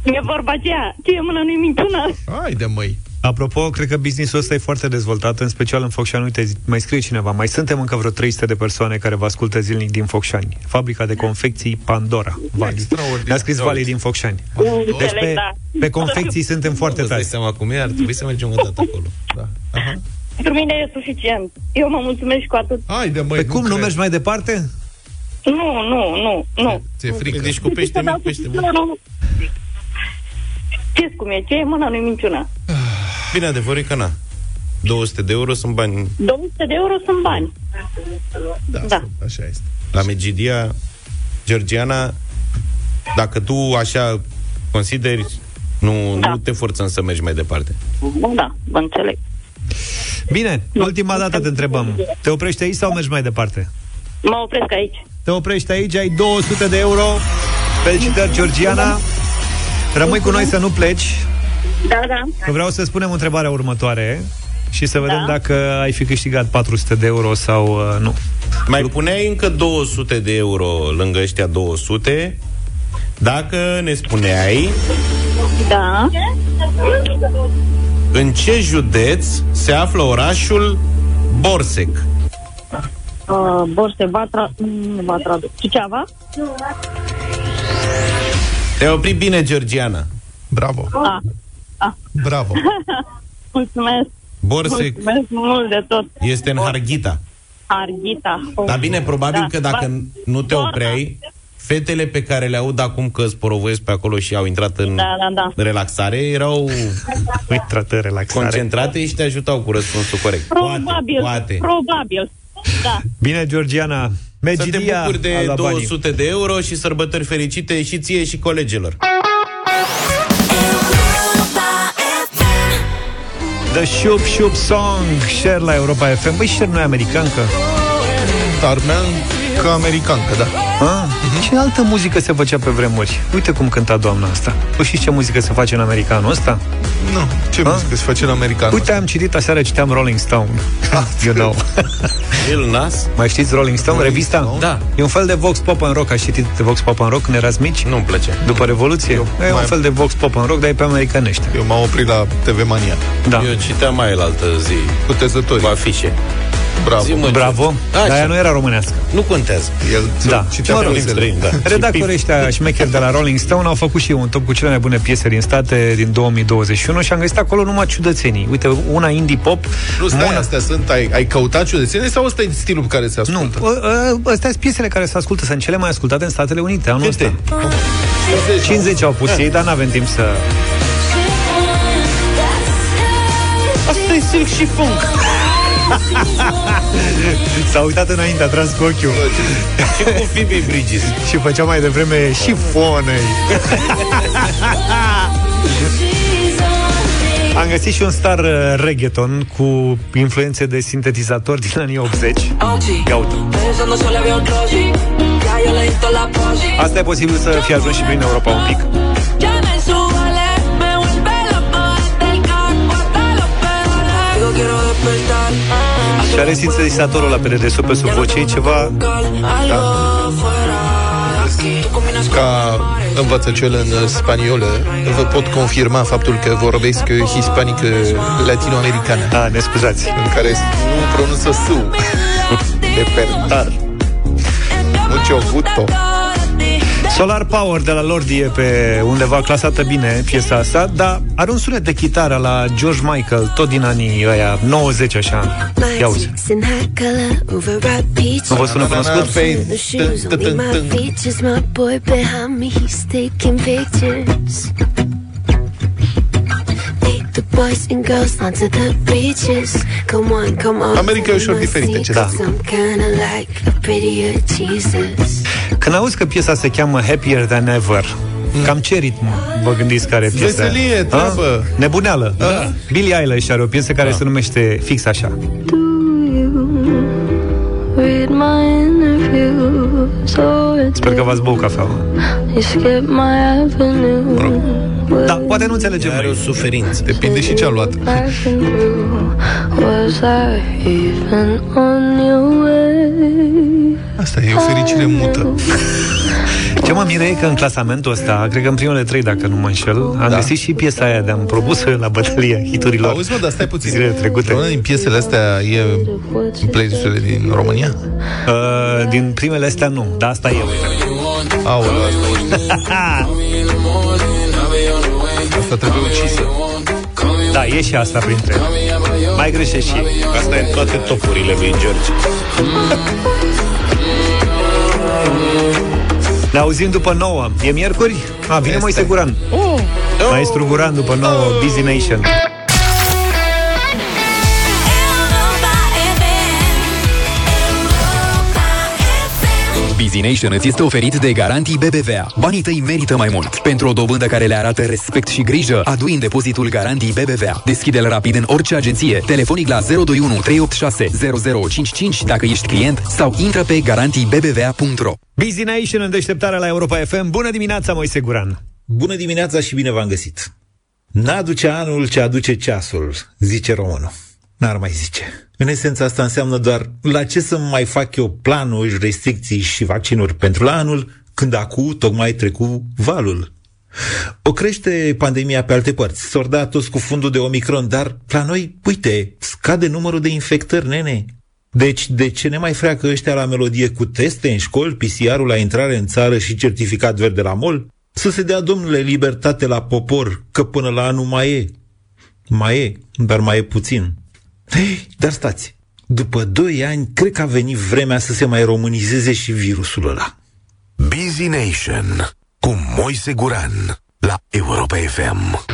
e vorba aceea. Ce e mână nu-i minciună. Haide, măi. Apropo, cred că businessul ăsta e foarte dezvoltat, în special în Focșani. Uite, zi- mai scrie cineva. Mai suntem încă vreo 300 de persoane care vă ascultă zilnic din Focșani. Fabrica de confecții Pandora. Vali. Extraordinar. Ne-a scris Vali din Focșani. Deci pe, Înțeleg, da. pe confecții suntem foarte Îți dai tari. seama cum e? Ar trebui să mergem o dată acolo. Da. Aha. Pentru mine e suficient. Eu mă mulțumesc și cu atât. Haide, măi, Pe cum, nu cred. mergi mai departe? Nu, nu, nu, nu. Ți-e frică. Deci cu pește mic, pește Nu, bun. nu. Știți cum e? Ce e mână nu-i minciună. Bine, adevărul e că na. 200 de euro sunt bani 200 de euro sunt bani. Da, Da. așa este. la Megidia. Georgiana, dacă tu așa consideri, nu, Da. nu te forțăm să mergi mai departe. Da, vă înțeleg. Bine, ultima dată te întrebăm. Te oprești aici sau mergi mai departe? Mă opresc aici. Te oprești aici, ai 200 de euro. Felicitări, Georgiana. Rămâi cu noi să nu pleci. Da, da. Că vreau să spunem întrebarea următoare și să vedem Da. dacă ai fi câștigat 400 de euro sau uh, nu. Mai puneai încă 200 de euro lângă ăștia 200 dacă ne spuneai Da. în ce județ se află orașul Borsec. Uh, Borse, Batra, nu Batra, Suceava? Te-ai oprit bine, Georgiana. Bravo. Ah. Ah. Bravo. Mulțumesc. Borsec Mulțumesc mult de tot. este în Harghita. Arghita. Dar bine, probabil Da. că dacă Ba- nu te Borna. opreai, fetele pe care le aud acum că sporovoiesc pe acolo și au intrat în Da, da, da. relaxare, erau Intrată relaxare. concentrate și te ajutau cu răspunsul corect. Probabil. Poate, poate. Probabil. Da. Bine, Georgiana. Să te Megidia bucuri a de luat banii. 200 de euro și sărbători fericite și ție și colegilor. The Shoop Shoop Song, Share la Europa FM. Băi, Share nu e americancă? Starman Ca americancă, da. Ah, ce altă muzică se făcea pe vremuri? Uite cum cânta doamna asta. Tu știți ce muzică se face în americanul ăsta? Nu, ce muzică se face în americanul Uite, am citit aseară, citeam Rolling Stone. you know. El nas? Mai știți Rolling Stone, revista? Da. E un fel de Vox Pop în rock. Ați citit Vox Pop în rock când erați mici? Nu-mi place. După Revoluție? Eu e un mai- fel de Vox Pop în rock, dar e pe americanește. Eu m-am oprit la TV Mania. Da. Eu citeam mai el altă zi. Cutezători. Cu afișe. Bravo. Zi, mă, Bravo. ce- Dar Așa. aia nu era românească. Nu contează. El Da. citea Mă rog, piesele. străin, da. Redactorii ăștia șmecheri de la Rolling Stone au făcut și eu un top cu cele mai bune piese din state din 2021 și am găsit acolo numai ciudățenii. Uite, una indie pop, Nu, stai, Mona- astea sunt, ai, ai căutat ciudățenie sau ăsta e stilul pe care se Nu, ascultă? ă, ă, astea sunt piesele care se ascultă, sunt cele mai ascultate în Statele Unite anul ăsta. Câte? 50 au pus ei, dar n-avem timp să... Asta e silk și funk. S-a uitat înainte, a tras cu ochiul Și cu Phoebe Bridges. și făcea mai devreme și fonei. Am găsit și un star uh, reggaeton cu influențe de sintetizator din anii 80. Ia uite. Asta e posibil să fie ajuns și prin Europa un pic. Și are sintetizatorul la pe dedesubt pe sub voce, e ceva... Da. Ca învățăciol în spaniolă, vă pot confirma faptul că vorbesc hispanică latinoamericană, Da, ne scuzați. în care nu pronunță su. De pertar. Mucho gusto. Solar Power de la Lordi e pe undeva clasată bine piesa asta, dar are un sunet de chitară la George Michael, tot din anii ăia 90 așa. Ia uzi. Nu vă sună cunoscut? America e ușor diferită, ce Da. Când auzi că piesa se cheamă Happier Than Ever, Cam ce ritm vă gândiți care e piesa? Veselie, A? treabă. Nebuneală. Da. Billie Eilish are o piesă care se numește fix așa. Read my interview, so it's Sper că v-ați băut cafea. you skip my avenue. Da, poate nu înțelegem Are o noi. suferință. Depinde și ce a luat. Passing through, was I even on your way? Asta e o fericire mută. Ce mă miră e că în clasamentul ăsta, cred că în primele trei, dacă nu mă înșel, am Da. găsit și piesa aia de-am propus la bătălia hiturilor. Auzi, mă, dar stai puțin. Zilele trecute. Una din piesele astea e în playlisturile din România? Uh, din primele astea nu, dar asta e. uite. Aoleu, asta Asta trebuie ucisă. Da, e și asta printre ele. Mai greșești și ei. Asta e în toate topurile lui George. Ne auzim după 9. E miercuri? A, vine Este. Moise Guran. Oh. Maestru Guran după 9, Busy Nation. Busy Nation îți este oferit de Garantii BBVA. Banii tăi merită mai mult. Pentru o dobândă care le arată respect și grijă, adu în depozitul Garantii BBVA. Deschide-l rapid în orice agenție, telefonic la 021 386 0055 dacă ești client sau intră pe garantiibbva.ro. Busy Nation în deșteptarea la Europa FM. Bună dimineața, Moise Guran. Bună dimineața și bine v-am găsit. N-aduce anul ce aduce ceasul, zice românul. N-ar mai zice. În esență asta înseamnă doar la ce să mai fac eu planuri, restricții și vaccinuri pentru la anul, când acum tocmai trecu valul. O crește pandemia pe alte părți, s-or da toți cu fundul de Omicron, dar la noi, uite, scade numărul de infectări, nene. Deci, de ce ne mai freacă ăștia la melodie cu teste în școli, PCR-ul la intrare în țară și certificat verde la mol? Să se dea, domnule, libertate la popor, că până la anul mai e. Mai e, dar mai e puțin. Hei, dar stați, după doi ani, cred că a venit vremea să se mai românizeze și virusul ăla. Busy Nation cu Moise Guran la Europa FM.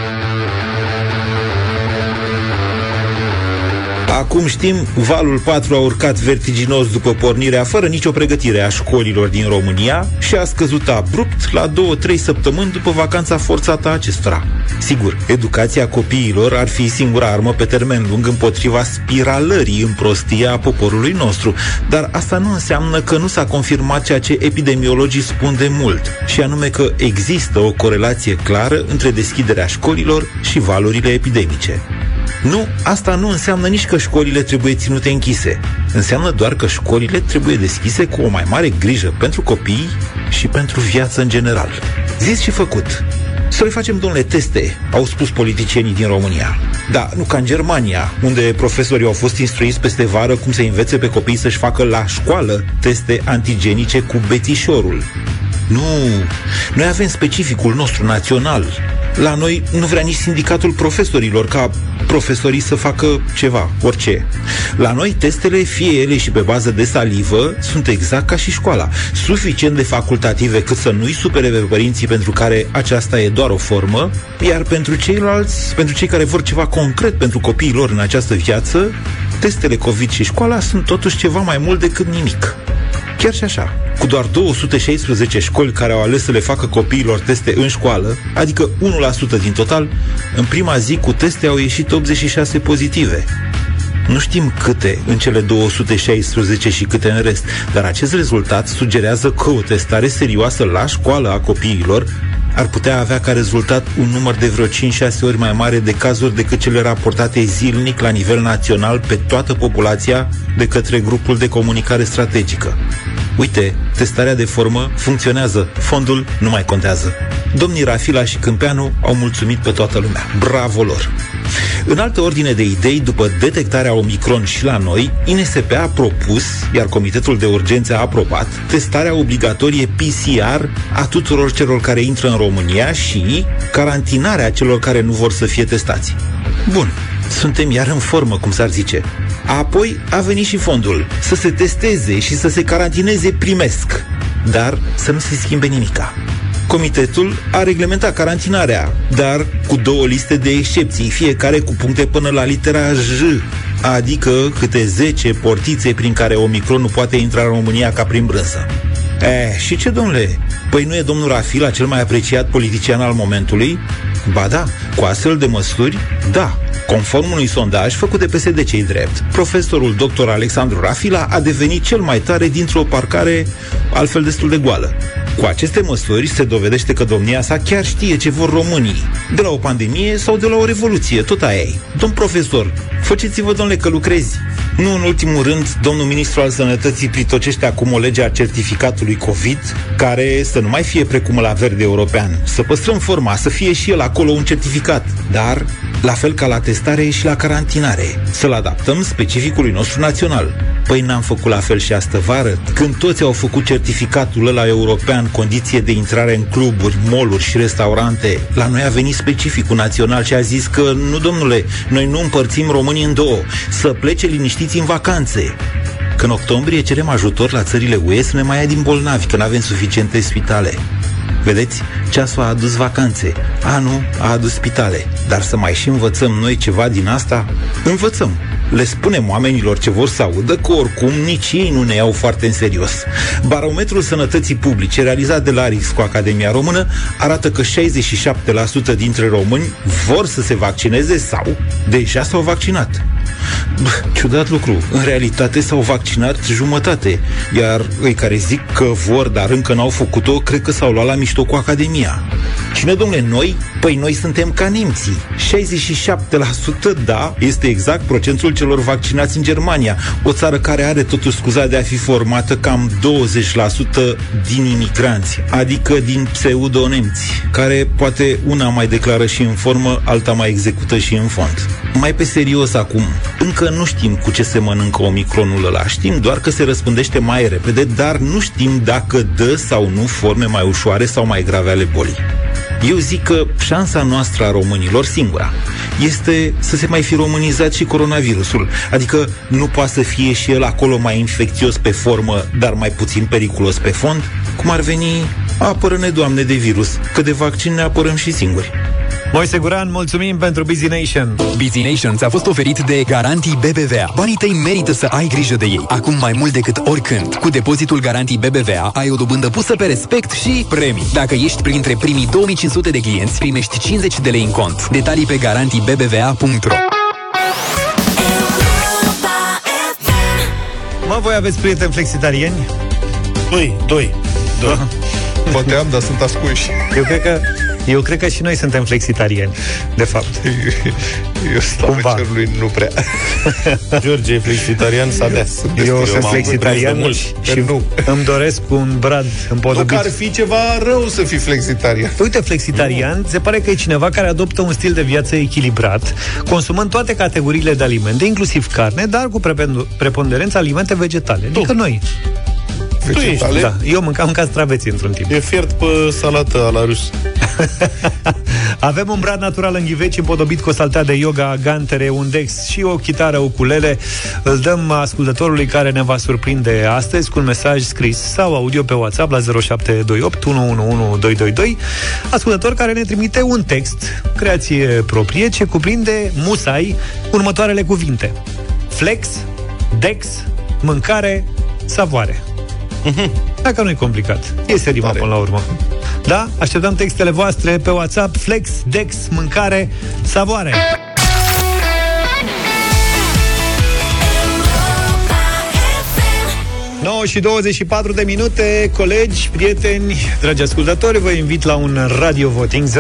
Acum știm, valul 4 a urcat vertiginos după pornirea fără nicio pregătire a școlilor din România și a scăzut abrupt la 2-3 săptămâni după vacanța forțată a acestora. Sigur, educația copiilor ar fi singura armă pe termen lung împotriva spiralării în prostie a poporului nostru, dar asta nu înseamnă că nu s-a confirmat ceea ce epidemiologii spun de mult, și anume că există o corelație clară între deschiderea școlilor și valurile epidemice. Nu, asta nu înseamnă nici că școlile trebuie ținute închise. Înseamnă doar că școlile trebuie deschise cu o mai mare grijă pentru copii și pentru viață în general. Zis și făcut. Să le facem, domnule, teste, au spus politicienii din România. Da, nu ca în Germania, unde profesorii au fost instruiți peste vară cum să învețe pe copii să-și facă la școală teste antigenice cu betișorul. Nu, noi avem specificul nostru național. La noi nu vrea nici sindicatul profesorilor ca profesorii să facă ceva, orice. La noi testele, fie ele și pe bază de salivă, sunt exact ca și școala. Suficient de facultative cât să nu-i supere pe părinții pentru care aceasta e doar o formă, iar pentru ceilalți, pentru cei care vor ceva concret pentru copiii lor în această viață, testele COVID și școala sunt totuși ceva mai mult decât nimic. Chiar și așa, cu doar 216 școli care au ales să le facă copiilor teste în școală, adică 1% din total, în prima zi cu teste au ieșit 86 pozitive. Nu știm câte în cele 216 și câte în rest, dar acest rezultat sugerează că o testare serioasă la școală a copiilor ar putea avea ca rezultat un număr de vreo 5-6 ori mai mare de cazuri decât cele raportate zilnic la nivel național pe toată populația de către grupul de comunicare strategică. Uite, testarea de formă funcționează, fondul nu mai contează. Domnii Rafila și Câmpeanu au mulțumit pe toată lumea. Bravo lor! În altă ordine de idei, după detectarea Omicron și la noi, INSP a propus, iar Comitetul de Urgențe a aprobat, testarea obligatorie PCR a tuturor celor care intră în România și carantinarea celor care nu vor să fie testați. Bun, suntem iar în formă, cum s-ar zice. Apoi a venit și fondul. Să se testeze și să se carantineze primesc. Dar să nu se schimbe nimica. Comitetul a reglementat carantinarea, dar cu două liste de excepții, fiecare cu puncte până la litera J, adică câte 10 portițe prin care Omicron nu poate intra în România ca prin brânză. Eh, și ce, domnule? Păi nu e domnul Rafila cel mai apreciat politician al momentului? Ba da, cu astfel de măsuri, da. Conform unui sondaj făcut de PSD cei drept, profesorul dr. Alexandru Rafila a devenit cel mai tare dintr-o parcare altfel destul de goală. Cu aceste măsuri se dovedește că domnia sa chiar știe ce vor românii. De la o pandemie sau de la o revoluție, tot aia e. Domn profesor, faceți-vă, domnule, că lucrezi. Nu în ultimul rând, domnul ministru al sănătății pritocește acum o lege a certificatului COVID, care să nu mai fie precum la verde european. Să păstrăm forma, să fie și el acolo un certificat. Dar, la fel ca la testare și la carantinare, să-l adaptăm specificului nostru național. Păi n-am făcut la fel și astă vară, când toți au făcut certificatul ăla european condiție de intrare în cluburi, moluri și restaurante, la noi a venit specificul național și a zis că nu, domnule, noi nu împărțim românii în două, să plece liniștiți în vacanțe. Că în octombrie cerem ajutor la țările UE să ne mai ia din bolnavi, că nu avem suficiente spitale. Vedeți, ceasul a adus vacanțe, anul a adus spitale, dar să mai și învățăm noi ceva din asta? Învățăm. Le spunem oamenilor ce vor să audă că oricum nici ei nu ne iau foarte în serios. Barometrul Sănătății Publice, realizat de Larix cu Academia Română, arată că 67% dintre români vor să se vaccineze sau deja s-au vaccinat. Bă, ciudat lucru. În realitate s-au vaccinat jumătate, iar ei care zic că vor, dar încă n-au făcut-o, cred că s-au luat la mișto cu Academia. Cine, domnule, noi? Păi noi suntem ca nemții. 67% da, este exact procentul celor vaccinați în Germania, o țară care are totuși scuza de a fi formată cam 20% din imigranți, adică din pseudo-nemți, care poate una mai declară și în formă, alta mai execută și în fond. Mai pe serios acum, încă nu știm cu ce se mănâncă omicronul ăla, știm doar că se răspândește mai repede, dar nu știm dacă dă sau nu forme mai ușoare sau mai grave ale bolii. Eu zic că șansa noastră a românilor singura este să se mai fi românizat și coronavirusul. Adică nu poate să fie și el acolo mai infecțios pe formă, dar mai puțin periculos pe fond? Cum ar veni, apără-ne, Doamne, de virus, că de vaccin ne apărăm și singuri. Moise Guran, mulțumim pentru Busy Nation. Busy Nation ți-a fost oferit de Garantii BBVA. Banii tăi merită să ai grijă de ei, acum mai mult decât oricând. Cu depozitul Garantii BBVA ai o dobândă pusă pe respect și premii. Dacă ești printre primii 2500 de clienți, primești 50 de lei în cont. Detalii pe garantiibbva.ro Mă, voi aveți prieteni flexitarieni? Doi, doi. doi. Poate am, dar sunt ascunși. Eu cred că eu cred că și noi suntem flexitarieni, de fapt. Eu stau Cumva. pe cerului nu prea. George e flexitarian, s-a deas. Eu sunt m-am flexitarian prins și, de și nu. îmi doresc un brad Nu împodobit. că ar fi ceva rău să fii flexitarian. Uite, flexitarian, se pare că e cineva care adoptă un stil de viață echilibrat, consumând toate categoriile de alimente, inclusiv carne, dar cu prepen- preponderență alimente vegetale. Adică noi. Vegetale? Da, eu mâncam castraveți într-un timp. E fiert pe salată la rus. Avem un brad natural în ghiveci împodobit cu o saltea de yoga, gantere, un dex și o chitară ukulele. Îl dăm ascultătorului care ne va surprinde astăzi cu un mesaj scris sau audio pe WhatsApp la 0728 111222. Ascultător care ne trimite un text, creație proprie, ce cuprinde musai următoarele cuvinte. Flex, dex, mâncare, savoare. Dacă nu e complicat. Este rima până la urmă. Da? Așteptăm textele voastre pe WhatsApp Flex, Dex, mâncare, savoare 9 și 24 de minute, colegi, prieteni, dragi ascultători, vă invit la un radio voting 0372069599.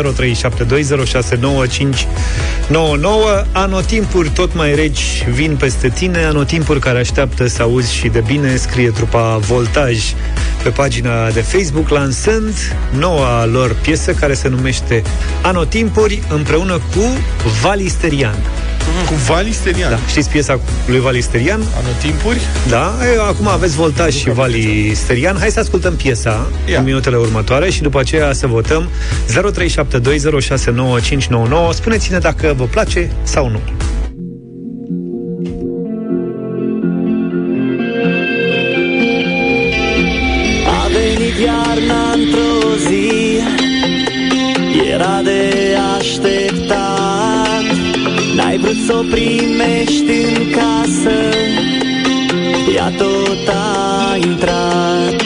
Anotimpuri tot mai reci vin peste tine, anotimpuri care așteaptă să auzi și de bine, scrie trupa Voltaj pe pagina de Facebook, lansând noua lor piesă care se numește Anotimpuri împreună cu Valisterian. Cu Valisterian. Da, știți piesa lui Valisterian? Anotimpuri? Da, e, acum aveți Voltaj și Valisterian. Hai să ascultăm piesa în minutele următoare și după aceea să votăm 0372069599. Spuneți-ne dacă vă place sau nu. Să o primești în casă. Ea tot a intrat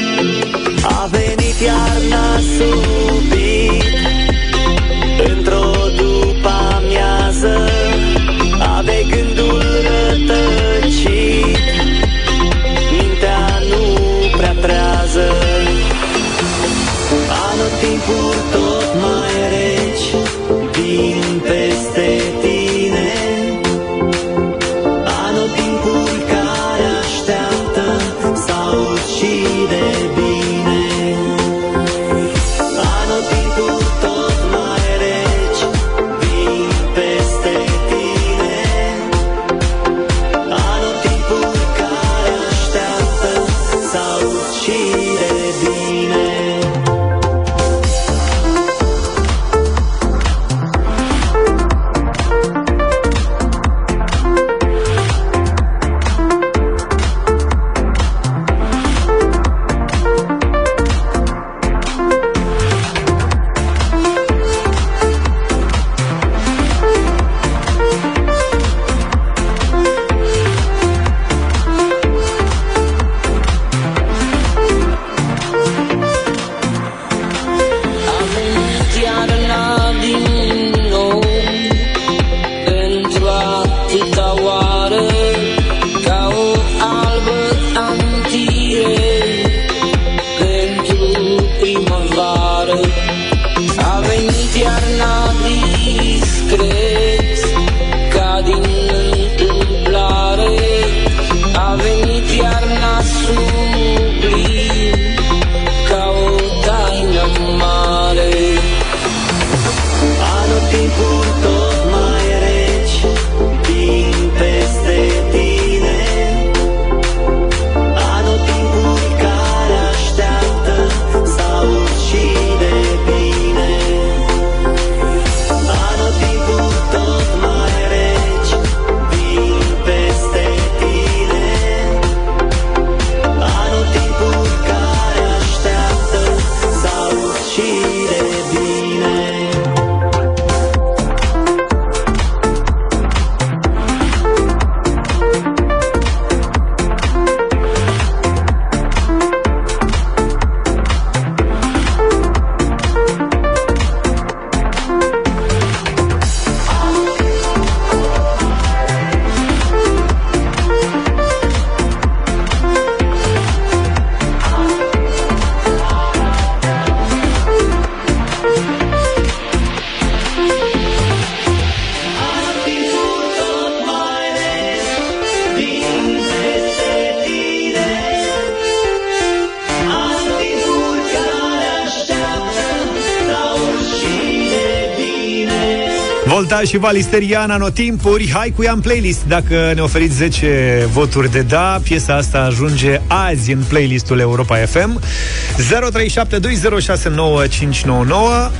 și Valisterian Anotimpuri. Hai cu ea în playlist. Dacă ne oferiți 10 voturi de da, piesa asta ajunge azi în playlistul Europa FM. 0372069599.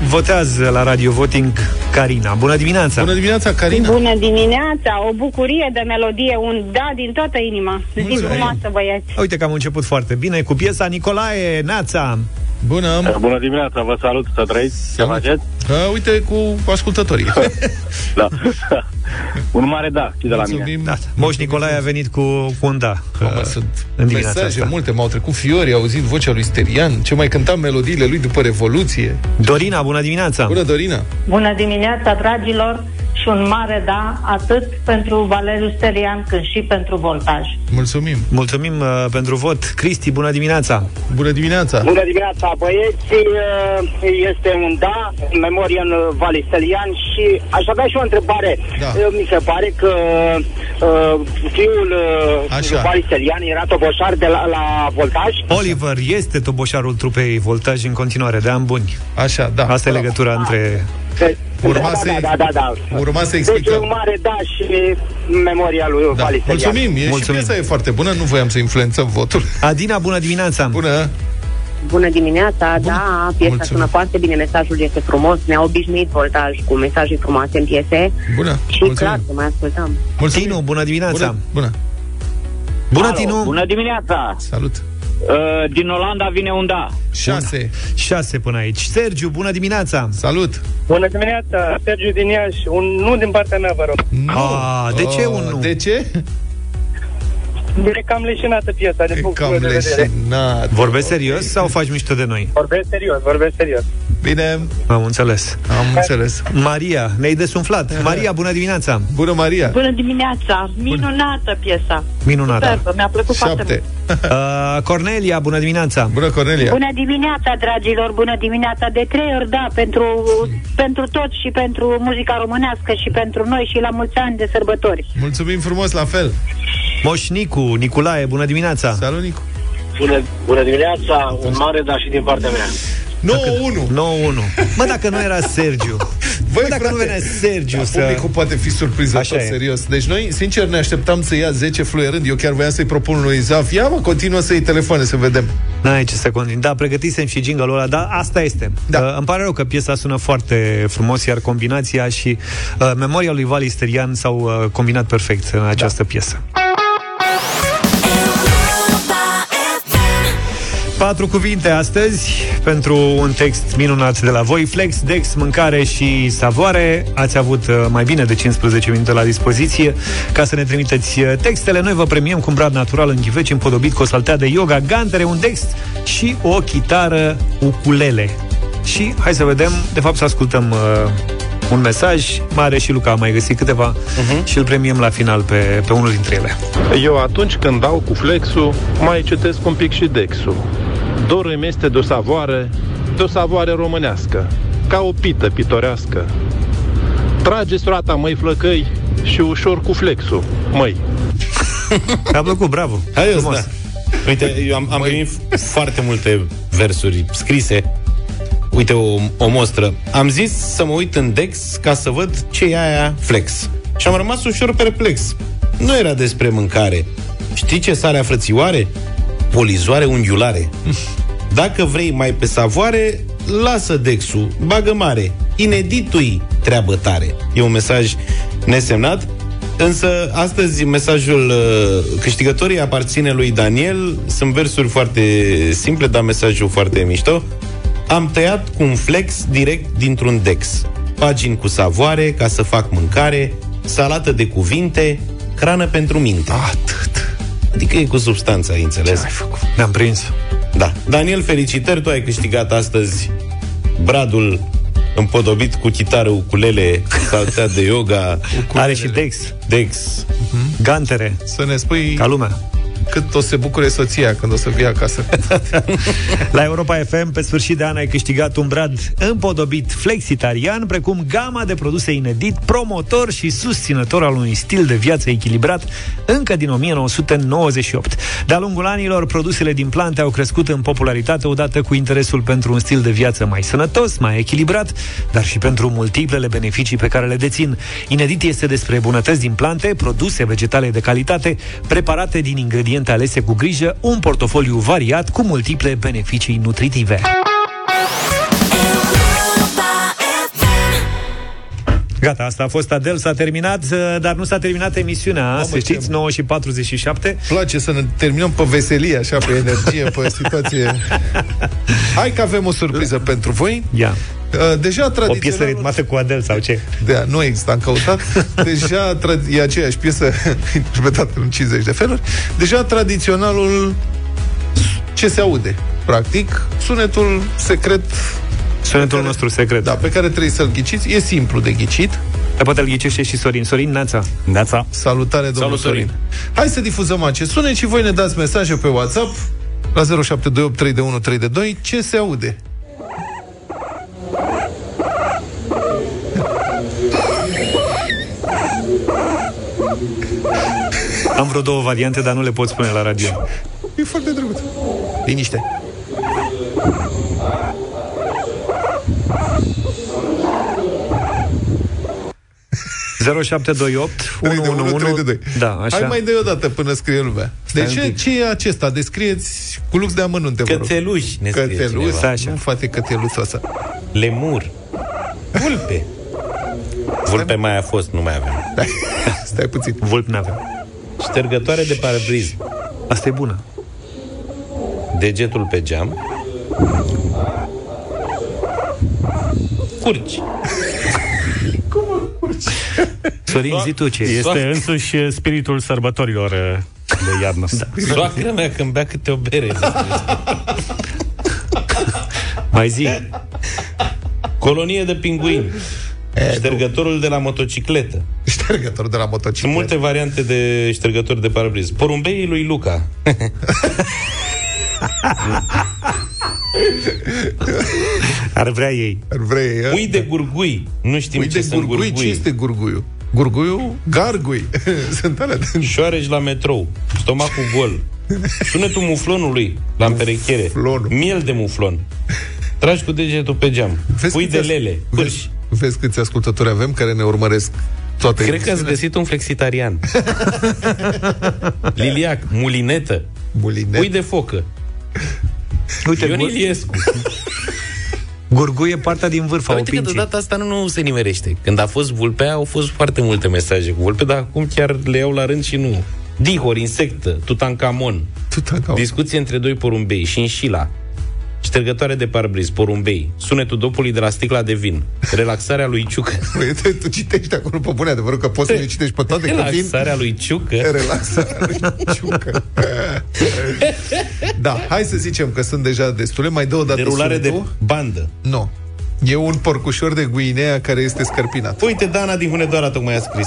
Votează la Radio Voting Carina. Bună dimineața! Bună dimineața, Carina! Bună dimineața, o bucurie de melodie, un da din toată inima. Zi frumoasă, băieți. Uite că am început foarte bine cu piesa Nicolae Neața. Bună! Bună dimineața, vă salut, să trăiți, ce faceți? Uh, uite, cu ascultătorii. Da. Un mare da și de la mine. Mulțumim. Da. Moș Nicolae a venit cu, cu un da. Mamă, uh, sunt în dimineața mesaje asta. multe, m-au trecut fiori, au auzit vocea lui Sterian, ce mai cântam melodiile lui după Revoluție. Dorina, bună dimineața! Bună, Dorina! Bună dimineața, dragilor, și un mare da, atât pentru Valeriu Sterian, cât și pentru Voltaj. Mulțumim! Mulțumim uh, pentru vot. Cristi, bună dimineața! Bună dimineața! Bună dimineața, băieți! Uh, Este un da, în memorie în Valistelian și aș avea și o întrebare. Da. Uh, Mi se pare că uh, fiul uh, Așa. Valistelian era toboșar de la, la voltaj. Oliver este toboșarul trupei Voltaj în continuare, de ani buni. Așa, da. Asta e legătura între... Că- Urma da, să-i- da, da, da, da. urma să Deci explicăm. un mare da și în memoria lui Da. Valistelian. Mulțumim, e Mulțumim. și piesa e foarte bună, nu voiam să influențăm votul. Adina, bună dimineața! Bună! Bună dimineața, da, piesa Mulțumesc. sună foarte bine, mesajul este frumos, ne-a obișnuit voltaj cu mesaje frumoase în piese Bună! și clar să mai ascultăm. Mulțumim. Tinu, bună dimineața! Bună! Bună! Bună, Alo, Tinu! Bună dimineața! Salut! Uh, din Olanda vine un da. 6. Șase până aici. Sergiu, bună dimineața! Salut! Bună dimineața, Sergiu din Iași. Un nu din partea mea, vă rog. Nu. Ah, de ce un nu? De ce? Direct cam leșinată piesa, de E punctul cam meu de vedere. leșinat. Vorbești serios sau faci mișto de noi? Vorbesc serios, vorbesc serios. Bine, Am înțeles. am înțeles. Maria, ne-ai desumflat. Maria, bună dimineața! Bună, Maria! Bună dimineața, minunată piesa. Minunată! Superbă, mi-a plăcut foarte Șapte. Uh, Cornelia, bună dimineața! Bună, Cornelia! Bună dimineața, dragilor, bună dimineața. De trei ori da, pentru, pentru toți și pentru muzica românească și pentru noi și la mulți ani de sărbători. Mulțumim frumos, la fel! Moșnicu, Nicolae, bună dimineața! Salut, Nicu! Bună, bună dimineața, un mare da și din partea mea. 9-1! 9-1. Mă, dacă nu era Sergiu. Băi, Bă, dacă nu venea Sergiu da, să... Publicul poate fi surprizător, Așa e. serios. Deci noi, sincer, ne așteptam să ia 10 fluierând. Eu chiar voiam să-i propun lui Zaf. Ia, mă, continuă să iei telefoane, să vedem. N-ai ce să continui. Da, pregătisem și jingle-ul ăla, dar asta este. Da. Uh, îmi pare rău că piesa sună foarte frumos, iar combinația și uh, memoria lui Vali Sterian s-au uh, combinat perfect în această piesă. Patru cuvinte astăzi pentru un text minunat de la voi. Flex, Dex, mâncare și savoare. Ați avut uh, mai bine de 15 minute la dispoziție ca să ne trimiteți uh, textele. Noi vă premiem cu un brad natural în ghiveci împodobit cu o saltea de yoga, gantere, un text și o chitară ukulele. Și hai să vedem, de fapt să ascultăm uh, un mesaj. Mare și Luca a mai găsit câteva uh-huh. și îl premiem la final pe, pe unul dintre ele. Eu atunci când dau cu flexul, mai citesc un pic și dexul. Dorul îmi este de o savoare, de o savoare românească, ca o pită pitorească. Trage roata, măi flăcăi, și ușor cu flexul, măi. A plăcut, bravo. Hai, Frumos. da. Uite, eu am, am primit foarte multe versuri scrise. Uite, o, o mostră. Am zis să mă uit în Dex ca să văd ce e aia flex. Și am rămas ușor perplex. Nu era despre mâncare. Știi ce sarea frățioare? Polizoare unghiulare. Dacă vrei mai pe savoare, lasă Dexul, bagă mare. Ineditui treabă tare. E un mesaj nesemnat, însă astăzi mesajul uh, câștigătorii aparține lui Daniel. Sunt versuri foarte simple, dar mesajul foarte mișto. Am tăiat cu un flex direct dintr-un Dex. Pagini cu savoare ca să fac mâncare, salată de cuvinte, hrană pentru minte. Atât. Adică e cu substanța, ai înțeles? Ce ai făcut? Ne-am prins. Da. Daniel, felicitări, tu ai câștigat astăzi bradul împodobit cu chitară, ukulele, saltea de yoga, Are și Dex, Dex. gantere, Să ne spui ca lumea. Cât o să se bucure soția când o să fie acasă. La Europa FM, pe sfârșit de an, ai câștigat un brad împodobit flexitarian, precum gama de produse inedit, promotor și susținător al unui stil de viață echilibrat încă din 1998. De-a lungul anilor, produsele din plante au crescut în popularitate odată cu interesul pentru un stil de viață mai sănătos, mai echilibrat, dar și pentru multiplele beneficii pe care le dețin. Inedit este despre bunătăți din plante, produse vegetale de calitate, preparate din ingrediente alese cu grijă, un portofoliu variat cu multiple beneficii nutritive. Gata, asta a fost Adel, s-a terminat, uh, dar nu s-a terminat emisiunea, Mamă, să știți, 9 și 47. Place să ne terminăm pe veselie, așa, pe energie, pe situație. Hai că avem o surpriză pentru voi. Ia. Uh, Deja O tradițional... piesă ritmată cu Adel sau ce? Da, nu există, am căutat. Deja tra- e aceeași piesă interpretată în 50 de feluri. Deja tradiționalul ce se aude, practic, sunetul secret Sunetul nostru secret. da, pe care trebuie să-l ghiciți. E simplu de ghicit. Dar poate îl ghicește și Sorin. Sorin, Nața. Neața. Salutare, domnul Salut, Sorin. Sorin. Hai să difuzăm acest sunet și voi ne dați mesaje pe WhatsApp la 07283132 ce se aude. Am vreo două variante, dar nu le pot spune la radio. E foarte drăguț. Liniște. ...0728 111 3132. Da, așa. Hai mai dă o dată până scrie lumea. De Stai un ce, pic. ce e acesta? Descrieți cu lux de amănunte, vă rog. Cățeluș, ne scrie Cățeluș? cineva. Stai așa. Nu, frate, cățelușul ăsta. Lemur. Vulpe. Vulpe mai a fost, nu mai avem. Stai puțin. Vulp n-avem. Ștergătoare de parbriz. Asta e bună. Degetul pe geam. Curci. Sorin, zi tu ce e. Este Soacră. însuși uh, spiritul sărbătorilor uh, de iarnă. Da. Soacră mea când bea câte o bere. Mai zi. Colonie de pinguini. Ștergătorul de la motocicletă. Ștergător de la Sunt motocicletă. multe variante de ștergători de parbriz. Porumbeii lui Luca. Ar vrea ei. Ar vrea ei, Ui de gurgui. Nu știm Ui ce de sunt gurgui. gurgui. Ce este gurguiul? Gurguiul? Gargui. Sunt alea de... Șoareci la metrou. Stomacul gol. Sunetul muflonului la împerechiere. Muflonul. Miel de muflon. Tragi cu degetul pe geam. Vezi Pui câți de as- lele. Vezi, Pârși. Vezi câți ascultători avem care ne urmăresc toate Cred că ați găsit un flexitarian. Liliac, mulinetă. Mulinet. Pui de focă. Uite, Ion gur- Iliescu. gurguie partea din vârf a Dar uite că de opincii. data asta nu, nu se nimerește. Când a fost vulpea, au fost foarte multe mesaje cu vulpe, dar acum chiar le iau la rând și nu. Dihor, insectă, Tutankamon, Tutankamon. discuție între doi porumbei, șinșila, ștergătoare de parbriz, porumbei, sunetul dopului de la sticla de vin, relaxarea lui Ciucă. Păi, tu, tu citești acolo pe bune adevărul că poți să le citești pe toate că vin Relaxarea lui Ciucă. relaxarea lui Ciucă. Da, hai să zicem că sunt deja destule. Mai dă o dată Derulare de sunetul. bandă. Nu. E un porcușor de Guinea care este scărpinat. Uite, Dana din Hunedoara tocmai a scris.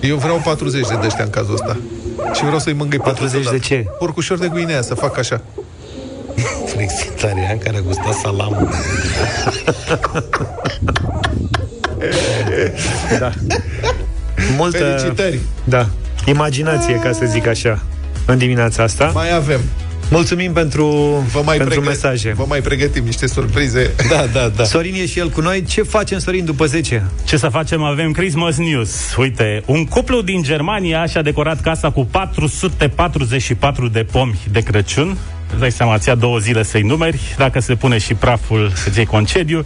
Eu vreau 40 de ăștia în cazul ăsta. Și vreau să-i mângâi 40 de ce? Porcușor de Guinea, să fac așa. Flexitarian care a gustat salamul. Da. Multă... Felicitări! Da. Imaginație, ca să zic așa, în dimineața asta. Mai avem. Mulțumim pentru, Vă mai, pentru pregă- mesaje. vă mai pregătim niște surprize. Da, da, da. Sorin e și el cu noi. Ce facem, Sorin, după 10? Ce să facem? Avem Christmas News. Uite, un cuplu din Germania și-a decorat casa cu 444 de pomi de Crăciun. Îți dai seama, ți-a două zile să-i numeri, dacă se pune și praful să-ți iei concediu.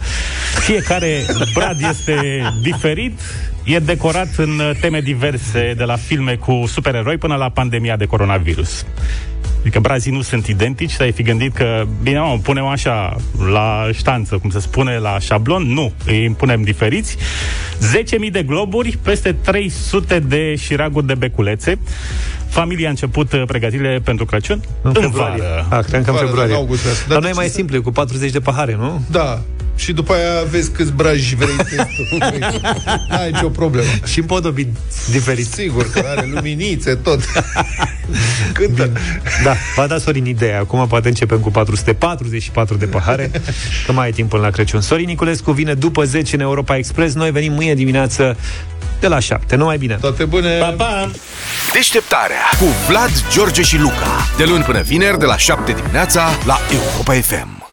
Fiecare brad este diferit, e decorat în teme diverse, de la filme cu supereroi până la pandemia de coronavirus. Adică brazii nu sunt identici, dar ai fi gândit că, bine, mă, punem așa la ștanță, cum se spune, la șablon. Nu, îi punem diferiți. 10.000 de globuri, peste 300 de șiraguri de beculețe. Familia a început uh, pregătirile pentru Crăciun în, februarie. vară. Ah, cred că în Vară, februarie. în august, da. Dar Dar nu e ce mai să- simplu, e cu 40 de pahare, nu? Da. Și după aia vezi câți braji vrei testul. N-ai nicio problemă. Și împodobi diferit. Sigur că are luminițe, tot. Cântă. Da, v-a dat Sorin ideea. Acum poate începem cu 444 de pahare, că mai e timp până la Crăciun. Sorin Niculescu vine după 10 în Europa Express. Noi venim mâine dimineață de la 7. Numai bine! Toate bune! Pa, pa! Deșteptarea cu Vlad, George și Luca. De luni până vineri, de la 7 dimineața, la Europa FM.